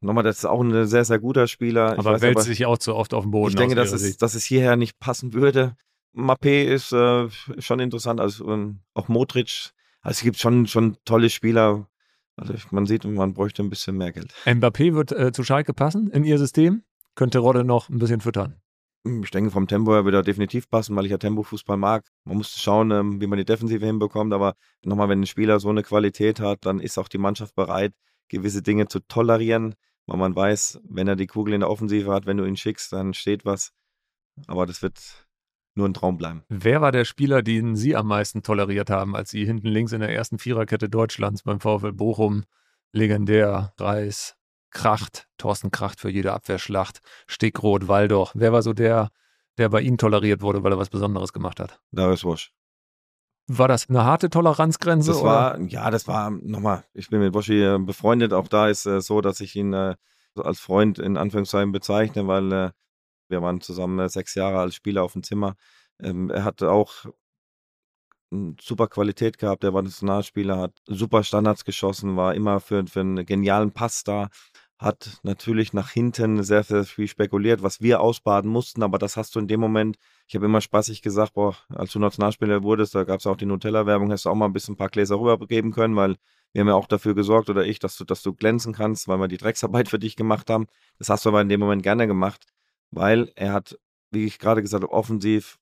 nochmal, das ist auch ein sehr, sehr guter Spieler. Aber wälzt sich auch zu oft auf den Boden. Ich denke, dass es, dass es hierher nicht passen würde. Mappé ist äh, schon interessant, also ähm, auch Modric. Also es gibt schon, schon tolle Spieler. Also man sieht, man bräuchte ein bisschen mehr Geld. Mbappé wird äh, zu Schalke passen in ihr System. Könnte Rodde noch ein bisschen füttern. Hm, ich denke, vom Tempo her wird er definitiv passen, weil ich ja Tempo-Fußball mag. Man muss schauen, ähm, wie man die Defensive hinbekommt. Aber nochmal, wenn ein Spieler so eine Qualität hat, dann ist auch die Mannschaft bereit, gewisse Dinge zu tolerieren, weil man weiß, wenn er die Kugel in der Offensive hat, wenn du ihn schickst, dann steht was. Aber das wird nur ein Traum bleiben. Wer war der Spieler, den Sie am meisten toleriert haben, als Sie hinten links in der ersten Viererkette Deutschlands beim VfL Bochum legendär Reis, Kracht, Thorsten Kracht für jede Abwehrschlacht, Stickrot, Waldoch. Wer war so der, der bei Ihnen toleriert wurde, weil er was Besonderes gemacht hat? Darius Wosch. War das eine harte Toleranzgrenze? Das war, oder? ja, das war, nochmal, ich bin mit Woschi äh, befreundet. Auch da ist es äh, so, dass ich ihn äh, als Freund in Anführungszeichen bezeichne, weil äh, wir waren zusammen äh, sechs Jahre als Spieler auf dem Zimmer. Ähm, er hatte auch super Qualität gehabt, der war Nationalspieler, hat super Standards geschossen, war immer für, für einen genialen Pass da, hat natürlich nach hinten sehr, sehr viel spekuliert, was wir ausbaden mussten, aber das hast du in dem Moment, ich habe immer spaßig gesagt, boah, als du Nationalspieler wurdest, da gab es auch die Nutella-Werbung, hast du auch mal ein bisschen ein paar Gläser rübergeben können, weil wir haben ja auch dafür gesorgt, oder ich, dass du, dass du glänzen kannst, weil wir die Drecksarbeit für dich gemacht haben. Das hast du aber in dem Moment gerne gemacht, weil er hat, wie ich gerade gesagt habe, offensiv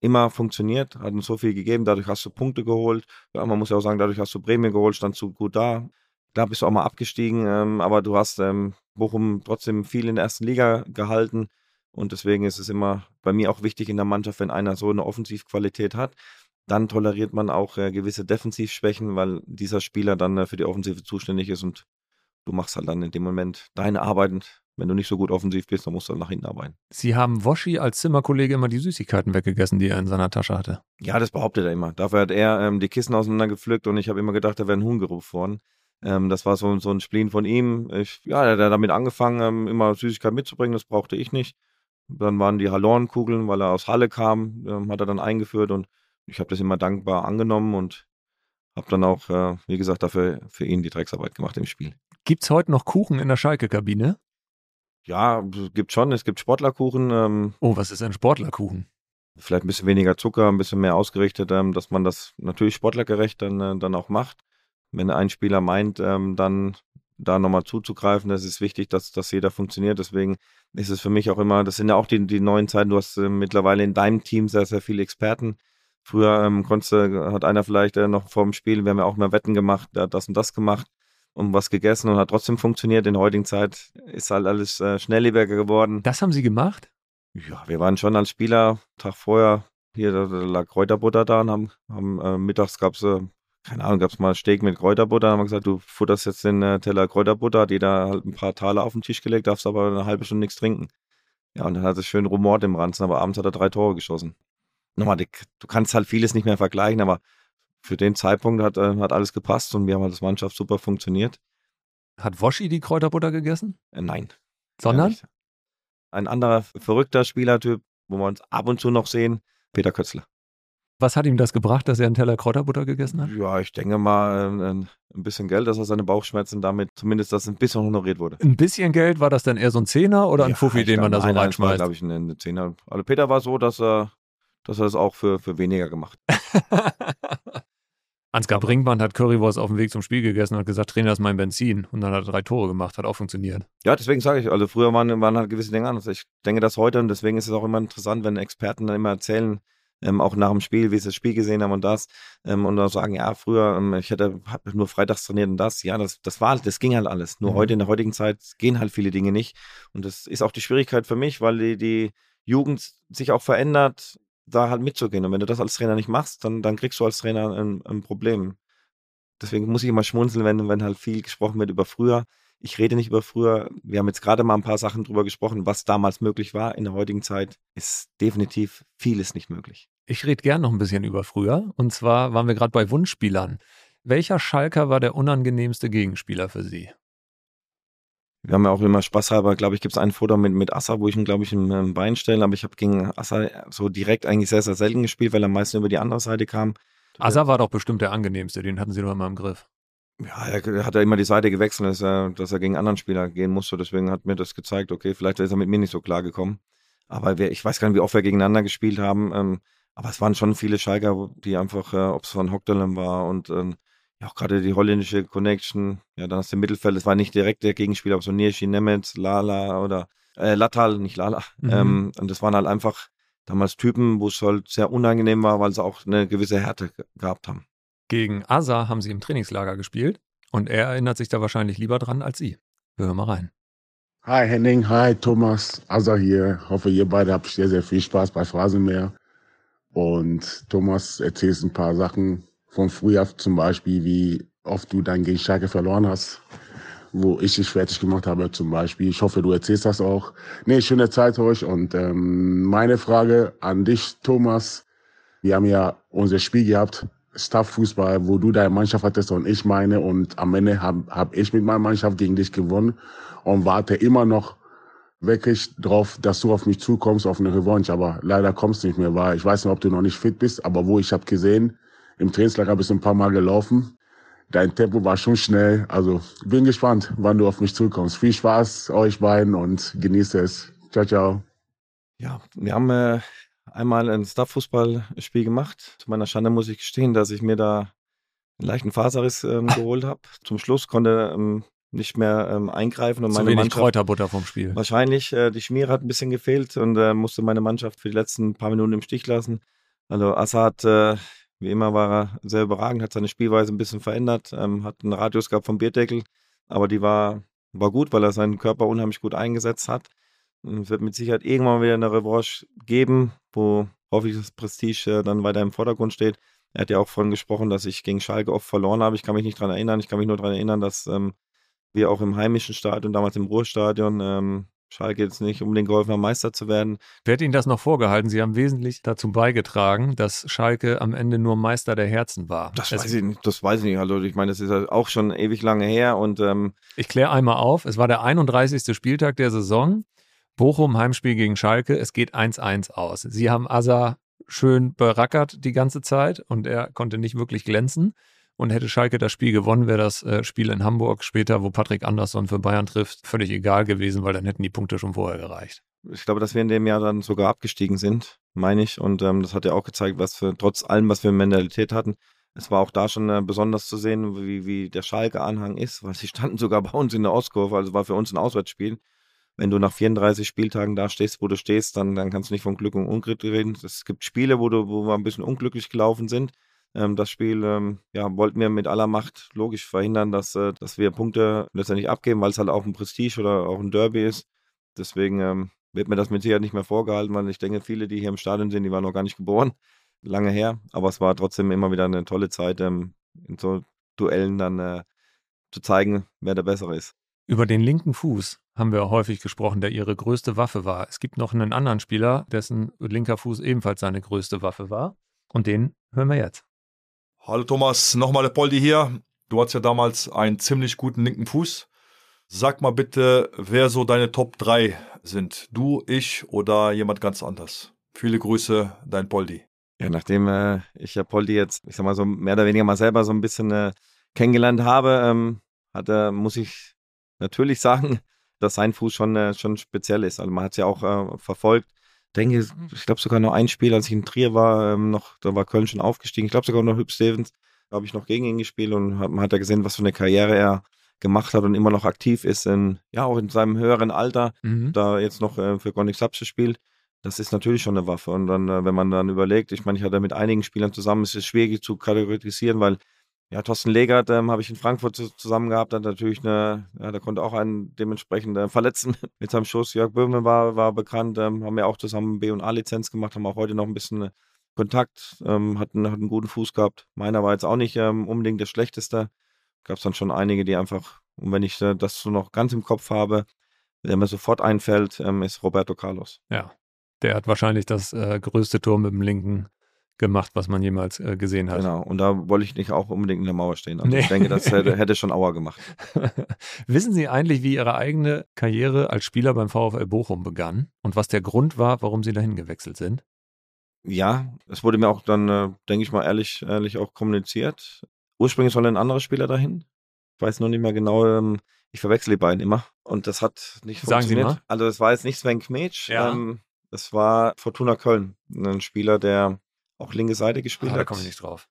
immer funktioniert, hat uns so viel gegeben, dadurch hast du Punkte geholt. Ja, man muss ja auch sagen, dadurch hast du Prämie geholt, standst du gut da. Klar bist du auch mal abgestiegen, ähm, aber du hast ähm, Bochum trotzdem viel in der ersten Liga gehalten. Und deswegen ist es immer bei mir auch wichtig in der Mannschaft, wenn einer so eine Offensivqualität hat, dann toleriert man auch äh, gewisse Defensivschwächen, weil dieser Spieler dann äh, für die Offensive zuständig ist und du machst halt dann in dem Moment deine Arbeiten. Wenn du nicht so gut offensiv bist, dann musst du halt nach hinten arbeiten. Sie haben Woschi als Zimmerkollege immer die Süßigkeiten weggegessen, die er in seiner Tasche hatte. Ja, das behauptet er immer. Dafür hat er ähm, die Kissen auseinandergepflückt und ich habe immer gedacht, da wäre ein Huhn gerufen worden. Ähm, das war so, so ein Spleen von ihm. Ich, ja, er hat damit angefangen, ähm, immer Süßigkeiten mitzubringen. Das brauchte ich nicht. Dann waren die Hallornkugeln, weil er aus Halle kam, ähm, hat er dann eingeführt und ich habe das immer dankbar angenommen und habe dann auch, äh, wie gesagt, dafür für ihn die Drecksarbeit gemacht im Spiel. Gibt es heute noch Kuchen in der Schalke-Kabine? Ja, gibt schon. Es gibt Sportlerkuchen. Ähm, oh, was ist ein Sportlerkuchen? Vielleicht ein bisschen weniger Zucker, ein bisschen mehr ausgerichtet, ähm, dass man das natürlich sportlergerecht dann, äh, dann auch macht wenn ein Spieler meint, ähm, dann da nochmal zuzugreifen, das ist wichtig, dass, dass jeder funktioniert. Deswegen ist es für mich auch immer, das sind ja auch die, die neuen Zeiten, du hast äh, mittlerweile in deinem Team sehr, sehr viele Experten. Früher ähm, konntest, hat einer vielleicht äh, noch vor dem Spiel, wir haben ja auch mal Wetten gemacht, der hat das und das gemacht und was gegessen und hat trotzdem funktioniert. In der heutigen Zeit ist halt alles äh, schnelllebiger geworden. Das haben Sie gemacht? Ja, wir waren schon als Spieler, Tag vorher, hier da, da lag Kräuterbutter da und haben, haben äh, mittags gab es äh, keine Ahnung, gab es mal Steak mit Kräuterbutter, haben wir gesagt, du futterst jetzt den äh, Teller Kräuterbutter, hat jeder halt ein paar Taler auf den Tisch gelegt, darfst aber eine halbe Stunde nichts trinken. Ja, und dann hat es schön rumort im Ranzen, aber abends hat er drei Tore geschossen. Nochmal, du kannst halt vieles nicht mehr vergleichen, aber für den Zeitpunkt hat, äh, hat alles gepasst und wir haben als Mannschaft super funktioniert. Hat Woschi die Kräuterbutter gegessen? Äh, nein. Sondern? Ein anderer verrückter Spielertyp, wo wir uns ab und zu noch sehen, Peter Kötzler. Was hat ihm das gebracht, dass er einen Teller Kräuterbutter gegessen hat? Ja, ich denke mal ein, ähm, ein bisschen Geld, dass er seine Bauchschmerzen damit zumindest, dass ein bisschen honoriert wurde. Ein bisschen Geld, war das dann eher so ein Zehner oder ein ja, Fuffi, den man da so nein, reinschmeißt? glaube ich, ein Zehner. Also Peter war so, dass er, dass er das auch für, für weniger gemacht hat. [LAUGHS] Ansgar Brinkmann hat Currywurst auf dem Weg zum Spiel gegessen und hat gesagt, Trainer, das ist mein Benzin. Und dann hat er drei Tore gemacht, hat auch funktioniert. Ja, deswegen sage ich, also früher waren, waren halt gewisse Dinge anders. Ich denke das heute und deswegen ist es auch immer interessant, wenn Experten dann immer erzählen, ähm, auch nach dem Spiel, wie sie das Spiel gesehen haben und das. Ähm, und dann sagen, ja, früher, ähm, ich hätte nur freitags trainiert und das. Ja, das, das war, das ging halt alles. Nur mhm. heute in der heutigen Zeit gehen halt viele Dinge nicht. Und das ist auch die Schwierigkeit für mich, weil die, die Jugend sich auch verändert, da halt mitzugehen. Und wenn du das als Trainer nicht machst, dann, dann kriegst du als Trainer ein, ein Problem. Deswegen muss ich immer schmunzeln, wenn, wenn halt viel gesprochen wird über früher. Ich rede nicht über früher. Wir haben jetzt gerade mal ein paar Sachen drüber gesprochen, was damals möglich war. In der heutigen Zeit ist definitiv vieles nicht möglich. Ich rede gern noch ein bisschen über früher. Und zwar waren wir gerade bei Wunschspielern. Welcher Schalker war der unangenehmste Gegenspieler für Sie? Wir haben ja auch immer spaßhalber, glaube ich, gibt es ein Foto mit, mit Assa, wo ich ihn, glaube ich, im Bein stelle. Aber ich habe gegen Assa so direkt eigentlich sehr, sehr selten gespielt, weil er meistens über die andere Seite kam. Assa war doch bestimmt der angenehmste, den hatten Sie doch immer im Griff. Ja, er hat ja immer die Seite gewechselt, dass er, dass er gegen anderen Spieler gehen musste. Deswegen hat mir das gezeigt, okay, vielleicht ist er mit mir nicht so klar gekommen. Aber wir, ich weiß gar nicht, wie oft wir gegeneinander gespielt haben. Ähm, aber es waren schon viele Schalker, die einfach, äh, ob es von Hockdalem war und ähm, ja auch gerade die holländische Connection. Ja, dann hast du im Mittelfeld, es war nicht direkt der Gegenspieler, aber so Nierski, Nemetz, Lala oder äh, Latal, nicht Lala. Mhm. Ähm, und das waren halt einfach damals Typen, wo es halt sehr unangenehm war, weil sie auch eine gewisse Härte gehabt haben. Gegen Asa haben sie im Trainingslager gespielt und er erinnert sich da wahrscheinlich lieber dran als Sie. Wir hören mal rein. Hi Henning, hi Thomas, Asa hier. Hoffe, ihr beide habt sehr, sehr viel Spaß bei Phrasenmeer. Und Thomas erzählst ein paar Sachen von früher, zum Beispiel, wie oft du dann gegen Schalke verloren hast, wo ich dich fertig gemacht habe, zum Beispiel. Ich hoffe, du erzählst das auch. Nee, schöne Zeit euch. Und ähm, meine Frage an dich, Thomas. Wir haben ja unser Spiel gehabt Staff-Fußball, wo du deine Mannschaft hattest und ich meine. Und am Ende habe hab ich mit meiner Mannschaft gegen dich gewonnen und warte immer noch wirklich drauf, dass du auf mich zukommst, auf eine Revanche. Aber leider kommst du nicht mehr, weil ich weiß nicht, ob du noch nicht fit bist, aber wo ich habe gesehen, im Trainingslager bist du ein paar Mal gelaufen. Dein Tempo war schon schnell. Also bin gespannt, wann du auf mich zukommst. Viel Spaß euch beiden und genießt es. Ciao, ciao. Ja, wir haben äh, einmal ein Staff-Fußballspiel gemacht. Zu meiner Schande muss ich gestehen, dass ich mir da einen leichten Faserriss ähm, geholt habe. Zum Schluss konnte ähm, nicht mehr ähm, eingreifen und Zu meine wenig Mannschaft Kräuterbutter vom Spiel. wahrscheinlich äh, die Schmiere hat ein bisschen gefehlt und äh, musste meine Mannschaft für die letzten paar Minuten im Stich lassen. Also Assad, äh, wie immer war er sehr überragend, hat seine Spielweise ein bisschen verändert, ähm, hat einen Radius gehabt vom Bierdeckel, aber die war war gut, weil er seinen Körper unheimlich gut eingesetzt hat. Es wird mit Sicherheit irgendwann wieder eine Revanche geben, wo hoffentlich das Prestige äh, dann weiter im Vordergrund steht. Er hat ja auch vorhin gesprochen, dass ich gegen Schalke oft verloren habe. Ich kann mich nicht dran erinnern. Ich kann mich nur daran erinnern, dass ähm, wir auch im heimischen Stadion, damals im Ruhrstadion, ähm, Schalke jetzt nicht unbedingt geholfen haben, Meister zu werden. Wer hat Ihnen das noch vorgehalten? Sie haben wesentlich dazu beigetragen, dass Schalke am Ende nur Meister der Herzen war. Das Es- weiß ich nicht. Das weiß ich nicht. Also ich meine, das ist auch schon ewig lange her und ähm, Ich kläre einmal auf. Es war der 31. Spieltag der Saison. Bochum Heimspiel gegen Schalke. Es geht 1-1 aus. Sie haben Asa schön berackert die ganze Zeit und er konnte nicht wirklich glänzen. Und hätte Schalke das Spiel gewonnen, wäre das äh, Spiel in Hamburg später, wo Patrick Andersson für Bayern trifft, völlig egal gewesen, weil dann hätten die Punkte schon vorher gereicht. ich glaube, dass wir in dem Jahr dann sogar abgestiegen sind, meine ich. Und ähm, das hat ja auch gezeigt, was für, trotz allem, was wir in Mentalität hatten, es war auch da schon äh, besonders zu sehen, wie, wie der Schalke-Anhang ist, weil sie standen sogar bei uns in der Ostkurve, also war für uns ein Auswärtsspiel. Wenn du nach 34 Spieltagen da stehst, wo du stehst, dann, dann kannst du nicht von Glück und Unglück reden. Es gibt Spiele, wo, du, wo wir ein bisschen unglücklich gelaufen sind. Ähm, das Spiel ähm, ja, wollten wir mit aller Macht logisch verhindern, dass, äh, dass wir Punkte letztendlich abgeben, weil es halt auch ein Prestige oder auch ein Derby ist. Deswegen ähm, wird mir das mit Sicherheit nicht mehr vorgehalten, weil ich denke, viele, die hier im Stadion sind, die waren noch gar nicht geboren. Lange her. Aber es war trotzdem immer wieder eine tolle Zeit, ähm, in so Duellen dann äh, zu zeigen, wer der Bessere ist. Über den linken Fuß haben wir häufig gesprochen, der ihre größte Waffe war. Es gibt noch einen anderen Spieler, dessen linker Fuß ebenfalls seine größte Waffe war. Und den hören wir jetzt. Hallo Thomas, nochmal der Poldi hier. Du hattest ja damals einen ziemlich guten linken Fuß. Sag mal bitte, wer so deine Top 3 sind. Du, ich oder jemand ganz anders. Viele Grüße, dein Poldi. Ja, nachdem äh, ich ja Poldi jetzt, ich sag mal so mehr oder weniger mal selber so ein bisschen äh, kennengelernt habe, ähm, hat er, muss ich natürlich [LAUGHS] sagen, dass sein Fuß schon, äh, schon speziell ist. Also man hat es ja auch äh, verfolgt. Denke, ich glaube sogar noch ein Spiel, als ich in Trier war, ähm, noch, da war Köln schon aufgestiegen. Ich glaube sogar noch Hüb Stevens, da habe ich noch gegen ihn gespielt und hat, man hat ja gesehen, was für eine Karriere er gemacht hat und immer noch aktiv ist, in, ja, auch in seinem höheren Alter, Mhm. da jetzt noch äh, für Gonic Sapse spielt. Das ist natürlich schon eine Waffe. Und dann, äh, wenn man dann überlegt, ich meine, ich hatte mit einigen Spielern zusammen, es ist schwierig zu kategorisieren, weil ja, Thorsten Legert ähm, habe ich in Frankfurt zu, zusammen gehabt, hat natürlich eine, ja, der konnte auch einen dementsprechend äh, verletzen [LAUGHS] mit seinem Schuss. Jörg Böhme war, war bekannt, ähm, haben wir auch zusammen B- und A-Lizenz gemacht, haben auch heute noch ein bisschen äh, Kontakt, ähm, hatten, hatten einen guten Fuß gehabt. Meiner war jetzt auch nicht ähm, unbedingt der schlechteste. Gab es dann schon einige, die einfach, und wenn ich äh, das so noch ganz im Kopf habe, der mir sofort einfällt, ähm, ist Roberto Carlos. Ja, der hat wahrscheinlich das äh, größte Tor mit dem linken gemacht, was man jemals äh, gesehen hat. Genau. Und da wollte ich nicht auch unbedingt in der Mauer stehen. Also Nee. ich denke, das hätte, hätte schon Auer gemacht. [LAUGHS] Wissen Sie eigentlich, wie Ihre eigene Karriere als Spieler beim VfL Bochum begann und was der Grund war, warum Sie dahin gewechselt sind? Ja, es wurde mir auch dann, äh, denke ich mal, ehrlich, ehrlich auch kommuniziert. Ursprünglich sollen ein anderer Spieler dahin. Ich weiß noch nicht mehr genau, ähm, ich verwechsel die beiden immer. Und das hat nicht Sagen Sie funktioniert. mal. Also es war jetzt nicht Sven Kmetsch. Ja. Ähm, es war Fortuna Köln. Ein Spieler, der auch linke Seite gespielt Ah, da komme ich nicht drauf.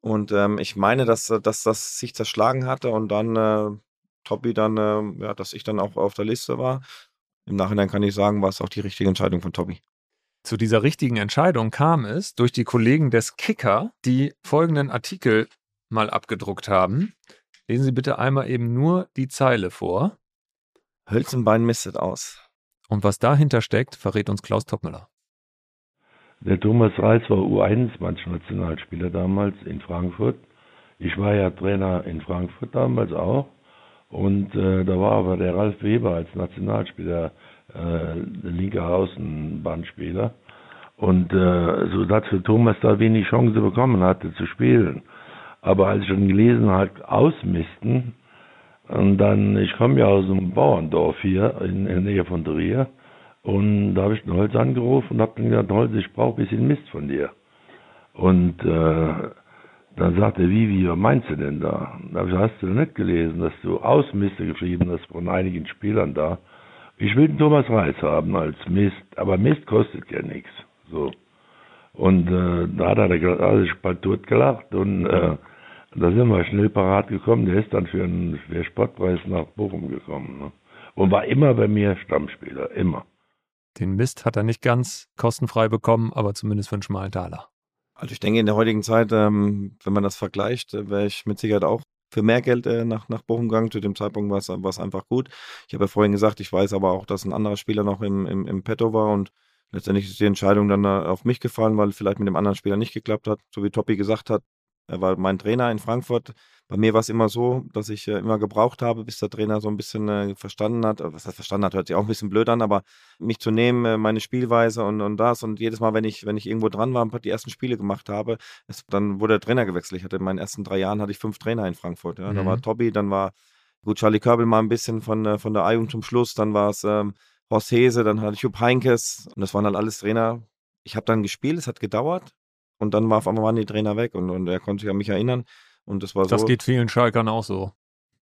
Und ähm, ich meine, dass, äh, dass das sich zerschlagen hatte und dann äh, Toppi dann, äh, ja, dass ich dann auch auf der Liste war. Im Nachhinein kann ich sagen, war es auch die richtige Entscheidung von Toppi. Zu dieser richtigen Entscheidung kam es durch die Kollegen des Kicker, die folgenden Artikel mal abgedruckt haben. Lesen Sie bitte einmal eben nur die Zeile vor. Hölzenbein mistet aus. Und was dahinter steckt, verrät uns Klaus Toppmüller. Der Thomas Reis war U21-Nationalspieler damals in Frankfurt. Ich war ja Trainer in Frankfurt damals auch. Und äh, da war aber der Ralf Weber als Nationalspieler äh, der linke Außenbahnspieler. Und äh, so dass für Thomas da wenig Chance bekommen hatte zu spielen. Aber als ich dann gelesen habe, ausmisten, Und dann, ich komme ja aus einem Bauerndorf hier in, in der Nähe von Trier. Und da habe ich den Holz angerufen und habe dann gesagt, Holz, ich brauche ein bisschen Mist von dir. Und äh, dann sagte er, wie, wie, was meinst du denn da? Da habe ich gesagt, hast du nicht gelesen, dass du Ausmiste geschrieben hast von einigen Spielern da? Ich will den Thomas Reis haben als Mist, aber Mist kostet ja nichts. So. Und äh, da hat er also ich bald tot gelacht und äh, da sind wir schnell parat gekommen. Der ist dann für einen für Sportpreis nach Bochum gekommen. Ne? Und war immer bei mir Stammspieler, immer. Den Mist hat er nicht ganz kostenfrei bekommen, aber zumindest für einen schmalen Taler. Also ich denke, in der heutigen Zeit, ähm, wenn man das vergleicht, äh, wäre ich mit Sicherheit auch für mehr Geld äh, nach, nach Bochum gegangen. Zu dem Zeitpunkt war es einfach gut. Ich habe ja vorhin gesagt, ich weiß aber auch, dass ein anderer Spieler noch im, im, im Petto war und letztendlich ist die Entscheidung dann auf mich gefallen, weil vielleicht mit dem anderen Spieler nicht geklappt hat. So wie Toppi gesagt hat, er war mein Trainer in Frankfurt. Bei mir war es immer so, dass ich äh, immer gebraucht habe, bis der Trainer so ein bisschen äh, verstanden hat. Was heißt verstanden hat, hört sich auch ein bisschen blöd an, aber mich zu nehmen, äh, meine Spielweise und, und das. Und jedes Mal, wenn ich, wenn ich irgendwo dran war und die ersten Spiele gemacht habe, es, dann wurde der Trainer gewechselt. Ich hatte in meinen ersten drei Jahren hatte ich fünf Trainer in Frankfurt. Ja. Mhm. Da war mhm. Tobi, dann war gut Charlie Körbel mal ein bisschen von, äh, von der Eiung zum Schluss, dann war es ähm, Horst Hese, dann hatte ich Jupp Heinkes und das waren halt alles Trainer. Ich habe dann gespielt, es hat gedauert und dann war auf einmal waren die Trainer weg und, und er konnte sich an mich erinnern. Und das war das so. geht vielen Schalkern auch so.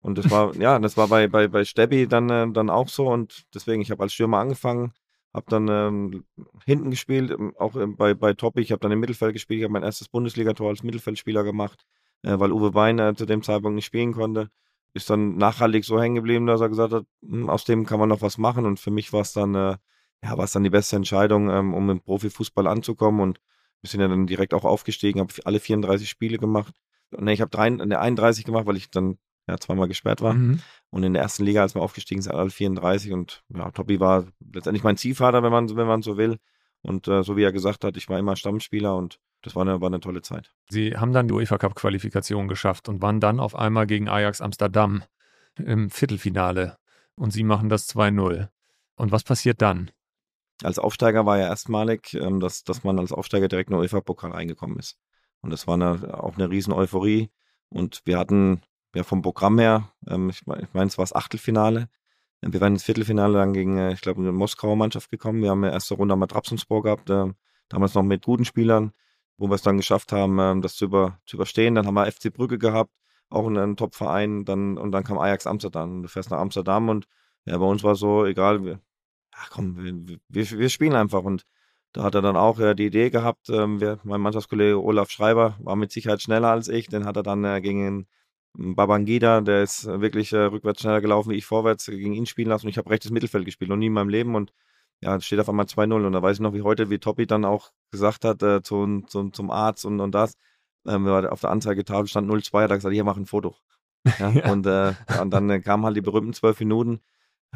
Und das war, [LAUGHS] ja, das war bei, bei, bei Stebbi dann, äh, dann auch so. Und deswegen, ich habe als Stürmer angefangen, habe dann ähm, hinten gespielt, ähm, auch äh, bei, bei Toppi. Ich habe dann im Mittelfeld gespielt. Ich habe mein erstes Bundesligator als Mittelfeldspieler gemacht, äh, weil Uwe Bein äh, zu dem Zeitpunkt nicht spielen konnte. Ist dann nachhaltig so hängen geblieben, dass er gesagt hat, hm, aus dem kann man noch was machen. Und für mich war es dann, äh, ja, war es dann die beste Entscheidung, ähm, um im Profifußball anzukommen. Und wir sind ja dann direkt auch aufgestiegen, habe alle 34 Spiele gemacht. Ne, ich habe ne, 31 gemacht, weil ich dann ja, zweimal gesperrt war. Mhm. Und in der ersten Liga, als wir aufgestiegen sind, alle 34. Und ja, Toppi war letztendlich mein Ziehvater, wenn man, wenn man so will. Und äh, so wie er gesagt hat, ich war immer Stammspieler und das war eine, war eine tolle Zeit. Sie haben dann die UEFA Cup Qualifikation geschafft und waren dann auf einmal gegen Ajax Amsterdam im Viertelfinale. Und Sie machen das 2-0. Und was passiert dann? Als Aufsteiger war ja erstmalig, ähm, dass, dass man als Aufsteiger direkt in den UEFA-Pokal reingekommen ist. Und das war eine, auch eine riesen Euphorie. Und wir hatten ja vom Programm her, ähm, ich, ich meine, es war das Achtelfinale. Wir waren ins Viertelfinale dann gegen, äh, ich glaube, eine Moskauer Mannschaft gekommen. Wir haben eine erste Runde mit Trabzonspor gehabt, äh, damals noch mit guten Spielern, wo wir es dann geschafft haben, äh, das zu, über, zu überstehen. Dann haben wir FC Brügge gehabt, auch einen Top-Verein. Dann, und dann kam Ajax Amsterdam. Du fährst nach Amsterdam und ja, bei uns war so, egal, wir, ach komm, wir, wir, wir spielen einfach. Und da hat er dann auch äh, die Idee gehabt, ähm, wir, mein Mannschaftskollege Olaf Schreiber war mit Sicherheit schneller als ich, den hat er dann äh, gegen Babangida, der ist äh, wirklich äh, rückwärts schneller gelaufen wie ich vorwärts, gegen ihn spielen lassen und ich habe rechtes Mittelfeld gespielt, noch nie in meinem Leben und ja, steht auf einmal 2-0 und da weiß ich noch wie heute, wie Toppi dann auch gesagt hat äh, zu, zu, zum Arzt und, und das, ähm, auf der Anzeigetafel stand 0-2, hat er gesagt, hier mach ein Foto. Ja, [LAUGHS] ja. Und, äh, und dann äh, kamen halt die berühmten zwölf Minuten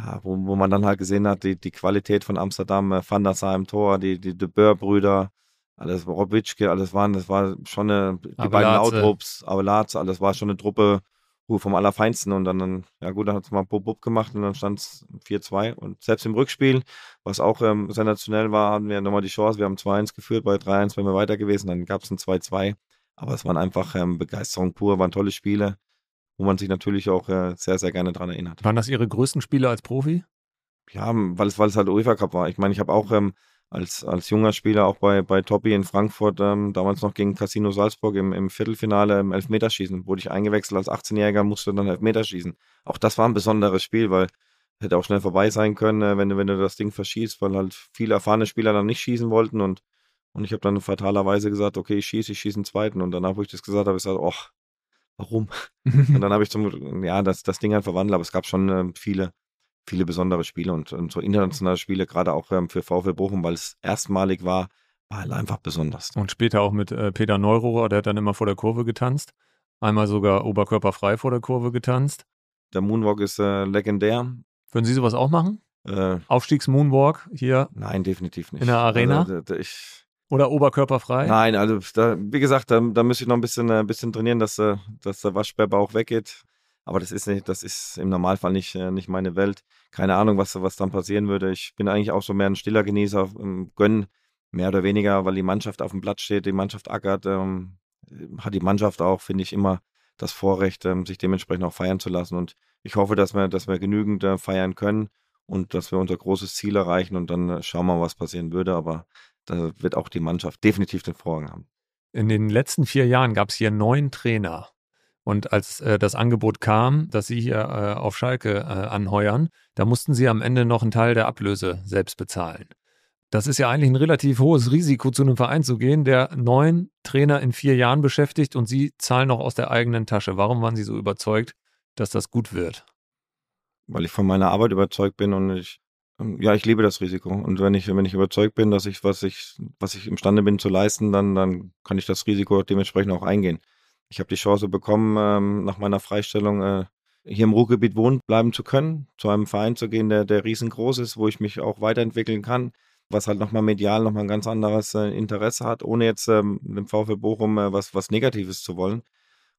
ja, wo, wo man dann halt gesehen hat, die, die Qualität von Amsterdam, äh, Van der Sar im Tor, die, die De Boer-Brüder, alles Robitschke, alles waren, das war schon eine, die Abelaze. beiden Outrups, Avalatze, alles war schon eine Truppe vom Allerfeinsten und dann, ja gut, dann hat es mal Bub gemacht und dann stand es 4-2 und selbst im Rückspiel, was auch ähm, sensationell war, hatten wir nochmal die Chance, wir haben 2-1 geführt, bei 3-1 wären wir weiter gewesen, dann gab es ein 2-2, aber es waren einfach ähm, Begeisterung pur, waren tolle Spiele wo man sich natürlich auch äh, sehr, sehr gerne daran erinnert. Waren das Ihre größten Spiele als Profi? Ja, weil es, weil es halt UEFA Cup war. Ich meine, ich habe auch ähm, als, als junger Spieler auch bei, bei Toppi in Frankfurt, ähm, damals noch gegen Casino Salzburg im, im Viertelfinale im Elfmeterschießen, wurde ich eingewechselt als 18-Jähriger, musste dann Elfmeterschießen. Auch das war ein besonderes Spiel, weil hätte auch schnell vorbei sein können, äh, wenn, du, wenn du das Ding verschießt, weil halt viele erfahrene Spieler dann nicht schießen wollten und, und ich habe dann fatalerweise gesagt, okay, ich schieße, ich schieße einen zweiten und danach, wo ich das gesagt habe, ich gesagt, ach, warum? [LAUGHS] und dann habe ich zum, ja, das, das Ding halt verwandelt, aber es gab schon äh, viele, viele besondere Spiele und, und so internationale Spiele, gerade auch ähm, für VfL Bochum, weil es erstmalig war, war halt einfach besonders. Und später auch mit äh, Peter Neurohrer, der hat dann immer vor der Kurve getanzt. Einmal sogar oberkörperfrei vor der Kurve getanzt. Der Moonwalk ist äh, legendär. Würden Sie sowas auch machen? Äh, Aufstiegs-Moonwalk hier? Nein, definitiv nicht. In der Arena? Also, ich, oder oberkörperfrei? Nein, also da, wie gesagt, da, da müsste ich noch ein bisschen, ein äh, bisschen trainieren, dass, äh, dass der Waschbärbauch weggeht. Aber das ist nicht, das ist im Normalfall nicht, äh, nicht meine Welt. Keine Ahnung, was, was dann passieren würde. Ich bin eigentlich auch so mehr ein stiller Genießer, ähm, gönnen mehr oder weniger, weil die Mannschaft auf dem Platz steht, die Mannschaft ackert, ähm, hat die Mannschaft auch, finde ich, immer das Vorrecht, ähm, sich dementsprechend auch feiern zu lassen. Und ich hoffe, dass wir, dass wir genügend äh, feiern können und dass wir unser großes Ziel erreichen und dann äh, schauen wir mal, was passieren würde. Aber da wird auch die Mannschaft definitiv den Vorrang haben. In den letzten vier Jahren gab es hier neun Trainer. Und als äh, das Angebot kam, dass Sie hier äh, auf Schalke äh, anheuern, da mussten Sie am Ende noch einen Teil der Ablöse selbst bezahlen. Das ist ja eigentlich ein relativ hohes Risiko, zu einem Verein zu gehen, der neun Trainer in vier Jahren beschäftigt und Sie zahlen noch aus der eigenen Tasche. Warum waren Sie so überzeugt, dass das gut wird? Weil ich von meiner Arbeit überzeugt bin und ich, ja, ich liebe das Risiko. Und wenn ich, wenn ich überzeugt bin, dass ich, was ich, was ich imstande bin zu leisten, dann, dann kann ich das Risiko dementsprechend auch eingehen. Ich habe die Chance bekommen, ähm, nach meiner Freistellung äh, hier im Ruhrgebiet wohnen bleiben zu können, zu einem Verein zu gehen, der, der riesengroß ist, wo ich mich auch weiterentwickeln kann, was halt nochmal medial nochmal ein ganz anderes äh, Interesse hat, ohne jetzt ähm, dem VfL Bochum äh, was, was Negatives zu wollen.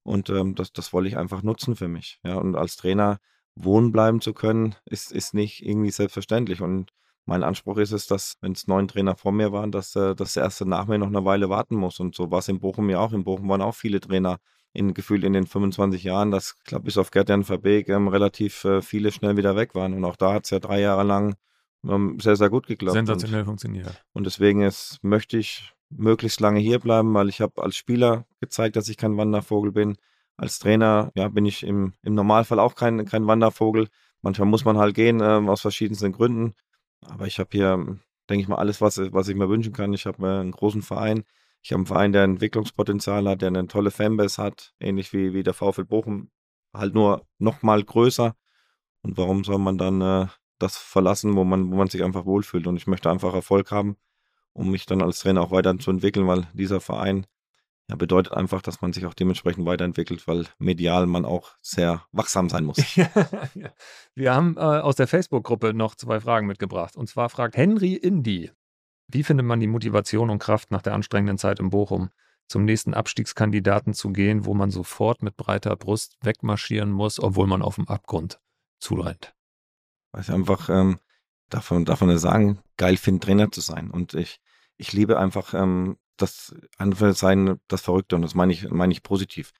Und ähm, das, das wollte ich einfach nutzen für mich. Ja, und als Trainer wohnen bleiben zu können, ist, ist nicht irgendwie selbstverständlich. Und mein Anspruch ist es, dass, wenn es neun Trainer vor mir waren, dass, äh, dass der erste nach mir noch eine Weile warten muss. Und so war es in Bochum ja auch. In Bochum waren auch viele Trainer in gefühlt in den 25 Jahren, dass, ich glaube, bis auf Gerd-Jan Verbeek ähm, relativ äh, viele schnell wieder weg waren. Und auch da hat es ja drei Jahre lang ähm, sehr, sehr gut geklappt. Sensationell und, funktioniert. Und deswegen ist, möchte ich möglichst lange hier bleiben, weil ich habe als Spieler gezeigt, dass ich kein Wandervogel bin. Als Trainer ja, bin ich im, im Normalfall auch kein, kein Wandervogel. Manchmal muss man halt gehen, ähm, aus verschiedensten Gründen. Aber ich habe hier, denke ich mal, alles, was, was ich mir wünschen kann. Ich habe äh, einen großen Verein. Ich habe einen Verein, der Entwicklungspotenzial hat, der eine tolle Fanbase hat, ähnlich wie, wie der VfL Bochum, halt nur noch mal größer. Und warum soll man dann äh, das verlassen, wo man, wo man sich einfach wohlfühlt? Und ich möchte einfach Erfolg haben, um mich dann als Trainer auch weiter zu entwickeln, weil dieser Verein ja, bedeutet einfach, dass man sich auch dementsprechend weiterentwickelt, weil medial man auch sehr wachsam sein muss. [LAUGHS] Wir haben äh, aus der Facebook-Gruppe noch zwei Fragen mitgebracht. Und zwar fragt Henry Indy, wie findet man die Motivation und Kraft nach der anstrengenden Zeit in Bochum, zum nächsten Abstiegskandidaten zu gehen, wo man sofort mit breiter Brust wegmarschieren muss, obwohl man auf dem Abgrund zurennt? Weil ich einfach ähm, davon, davon sagen, geil finde, Trainer zu sein. Und ich, ich liebe einfach ähm, das sein, das Verrückte und das meine ich, meine ich positiv.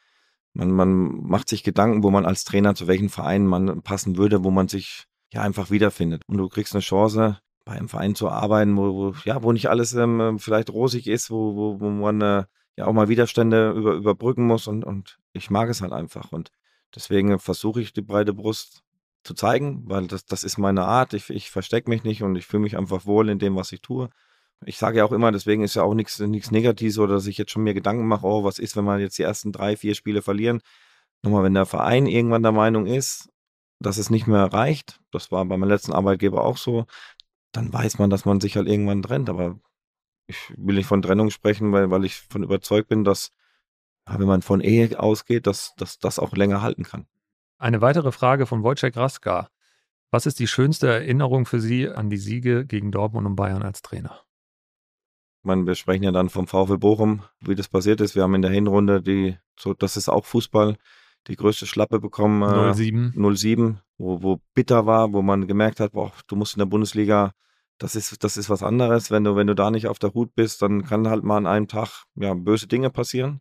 Man, man macht sich Gedanken, wo man als Trainer zu welchen Vereinen man passen würde, wo man sich ja einfach wiederfindet. Und du kriegst eine Chance, bei einem Verein zu arbeiten, wo, wo ja, wo nicht alles ähm, vielleicht rosig ist, wo, wo, wo man äh, ja auch mal Widerstände über, überbrücken muss und, und ich mag es halt einfach. Und deswegen versuche ich die breite Brust zu zeigen, weil das, das ist meine Art. Ich, ich verstecke mich nicht und ich fühle mich einfach wohl in dem, was ich tue ich sage ja auch immer, deswegen ist ja auch nichts Negatives oder dass ich jetzt schon mir Gedanken mache, oh, was ist, wenn wir jetzt die ersten drei, vier Spiele verlieren. Nochmal, wenn der Verein irgendwann der Meinung ist, dass es nicht mehr reicht, das war bei meinem letzten Arbeitgeber auch so, dann weiß man, dass man sich halt irgendwann trennt. Aber ich will nicht von Trennung sprechen, weil, weil ich von überzeugt bin, dass, wenn man von Ehe ausgeht, dass, dass das auch länger halten kann. Eine weitere Frage von Wojciech Raska. Was ist die schönste Erinnerung für Sie an die Siege gegen Dortmund und Bayern als Trainer? Ich meine, wir sprechen ja dann vom VfL Bochum, wie das passiert ist. Wir haben in der Hinrunde die, so, das ist auch Fußball, die größte Schlappe bekommen. Äh, 07. 07, wo, wo bitter war, wo man gemerkt hat, boah, du musst in der Bundesliga, das ist, das ist was anderes. Wenn du, wenn du da nicht auf der Hut bist, dann kann halt mal an einem Tag, ja, böse Dinge passieren.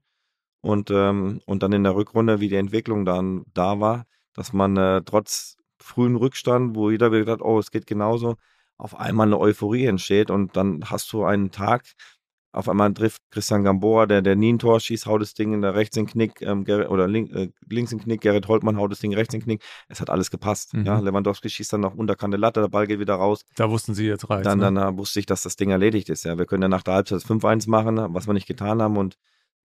Und, ähm, und dann in der Rückrunde, wie die Entwicklung dann da war, dass man äh, trotz frühen Rückstand, wo jeder wieder gedacht, oh, es geht genauso, auf einmal eine Euphorie entsteht und dann hast du einen Tag, auf einmal trifft Christian Gamboa, der, der nie ein Tor schießt, haut das Ding in der rechts in Knick, ähm, oder link, äh, links in Knick, Gerrit Holtmann haut das Ding rechts in Knick. Es hat alles gepasst. Mhm. Ja, Lewandowski schießt dann noch unterkante Latte, der Ball geht wieder raus. Da wussten sie jetzt rein. Dann, ne? dann äh, wusste ich, dass das Ding erledigt ist. Ja, wir können ja nach der Halbzeit 5-1 machen, was wir nicht getan haben und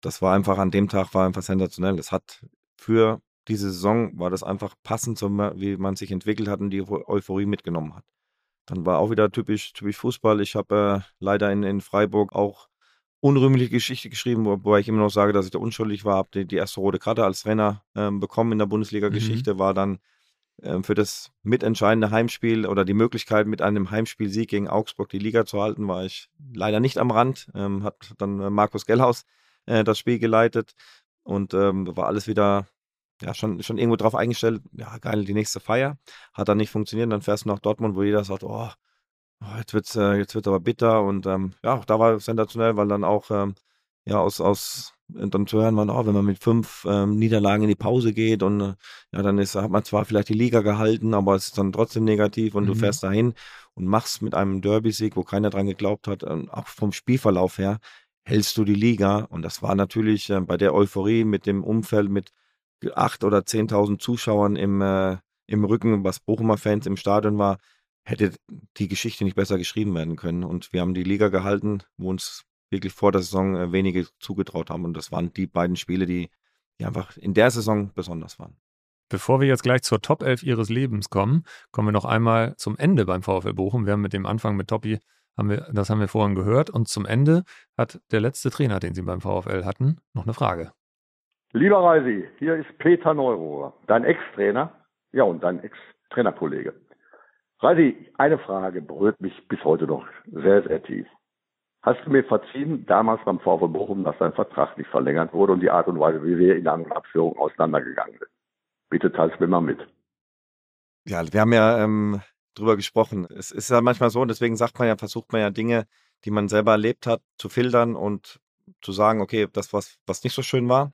das war einfach an dem Tag war einfach sensationell. Das hat für diese Saison war das einfach passend, wie man sich entwickelt hat und die Euphorie mitgenommen hat. Dann war auch wieder typisch, typisch Fußball. Ich habe äh, leider in, in Freiburg auch unrühmliche Geschichte geschrieben, wobei ich immer noch sage, dass ich da unschuldig war. Habe die, die, erste rote Karte als Trainer ähm, bekommen in der Bundesliga-Geschichte, mhm. war dann ähm, für das mitentscheidende Heimspiel oder die Möglichkeit, mit einem Heimspiel-Sieg gegen Augsburg die Liga zu halten, war ich leider nicht am Rand. Ähm, hat dann äh, Markus Gellhaus äh, das Spiel geleitet und ähm, war alles wieder ja, schon, schon irgendwo drauf eingestellt, ja, geil, die nächste Feier. Hat dann nicht funktioniert. Dann fährst du nach Dortmund, wo jeder sagt, oh, oh jetzt wird's, äh, jetzt wird's aber bitter. Und ähm, ja, da war es sensationell, weil dann auch ähm, ja, aus, aus dann zu hören, man, oh, wenn man mit fünf ähm, Niederlagen in die Pause geht und äh, ja, dann ist, hat man zwar vielleicht die Liga gehalten, aber es ist dann trotzdem negativ und mhm. du fährst dahin und machst mit einem Derby-Sieg, wo keiner dran geglaubt hat, äh, auch vom Spielverlauf her, hältst du die Liga. Und das war natürlich äh, bei der Euphorie mit dem Umfeld mit acht oder zehntausend Zuschauern im, äh, im Rücken, was Bochumer Fans im Stadion war, hätte die Geschichte nicht besser geschrieben werden können. Und wir haben die Liga gehalten, wo uns wirklich vor der Saison äh, wenige zugetraut haben. Und das waren die beiden Spiele, die, die einfach in der Saison besonders waren. Bevor wir jetzt gleich zur Top 11 Ihres Lebens kommen, kommen wir noch einmal zum Ende beim VfL Bochum. Wir haben mit dem Anfang mit Toppi, haben wir, das haben wir vorhin gehört. Und zum Ende hat der letzte Trainer, den Sie beim VfL hatten, noch eine Frage. Lieber Reisi, hier ist Peter Neurohrer, dein Ex-Trainer, ja und dein Ex-Trainerkollege. Reisi, eine Frage berührt mich bis heute noch sehr, sehr tief. Hast du mir verziehen, damals beim VfL Bochum, dass dein Vertrag nicht verlängert wurde und die Art und Weise, wie wir in der Abführung auseinandergegangen sind? Bitte teils mir mal mit. Ja, wir haben ja ähm, drüber gesprochen. Es ist ja manchmal so, und deswegen sagt man ja, versucht man ja Dinge, die man selber erlebt hat, zu filtern und zu sagen, okay, das, was, was nicht so schön war,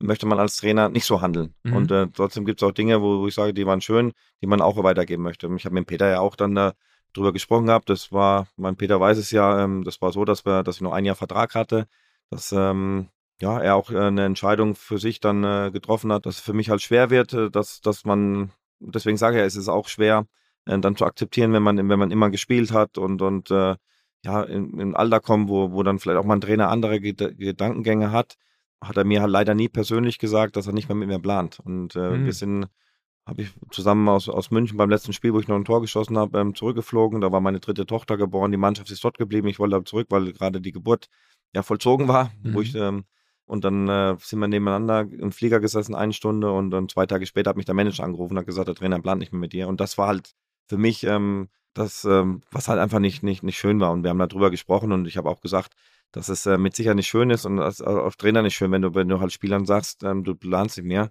möchte man als Trainer nicht so handeln. Mhm. Und äh, trotzdem gibt es auch Dinge, wo, wo, ich sage, die waren schön, die man auch weitergeben möchte. Ich habe mit Peter ja auch dann äh, drüber gesprochen gehabt. Das war, mein Peter weiß es ja, ähm, das war so, dass wir, dass ich noch ein Jahr Vertrag hatte, dass ähm, ja, er auch äh, eine Entscheidung für sich dann äh, getroffen hat, dass es für mich halt schwer wird, äh, dass, dass man, deswegen sage ich ja, es ist auch schwer, äh, dann zu akzeptieren, wenn man, wenn man immer gespielt hat und, und äh, ja, in, in Alter kommt, wo, wo dann vielleicht auch mal ein Trainer andere Ged Gedankengänge hat, hat er mir halt leider nie persönlich gesagt, dass er nicht mehr mit mir plant. Und äh, mhm. wir sind habe ich zusammen aus, aus München beim letzten Spiel, wo ich noch ein Tor geschossen habe, ähm, zurückgeflogen. Da war meine dritte Tochter geboren. Die Mannschaft ist dort geblieben. Ich wollte zurück, weil gerade die Geburt ja vollzogen war. Mhm. Wo ich, ähm, und dann äh, sind wir nebeneinander im Flieger gesessen, eine Stunde. Und dann zwei Tage später hat mich der Manager angerufen und hat gesagt, der Trainer plant nicht mehr mit dir. Und das war halt für mich ähm, das, ähm, was halt einfach nicht, nicht, nicht schön war. Und wir haben darüber gesprochen und ich habe auch gesagt, dass es äh, mit Sicherheit nicht schön ist und als, auf Trainer nicht schön, wenn du, wenn du halt Spielern sagst, ähm, du planst nicht mehr.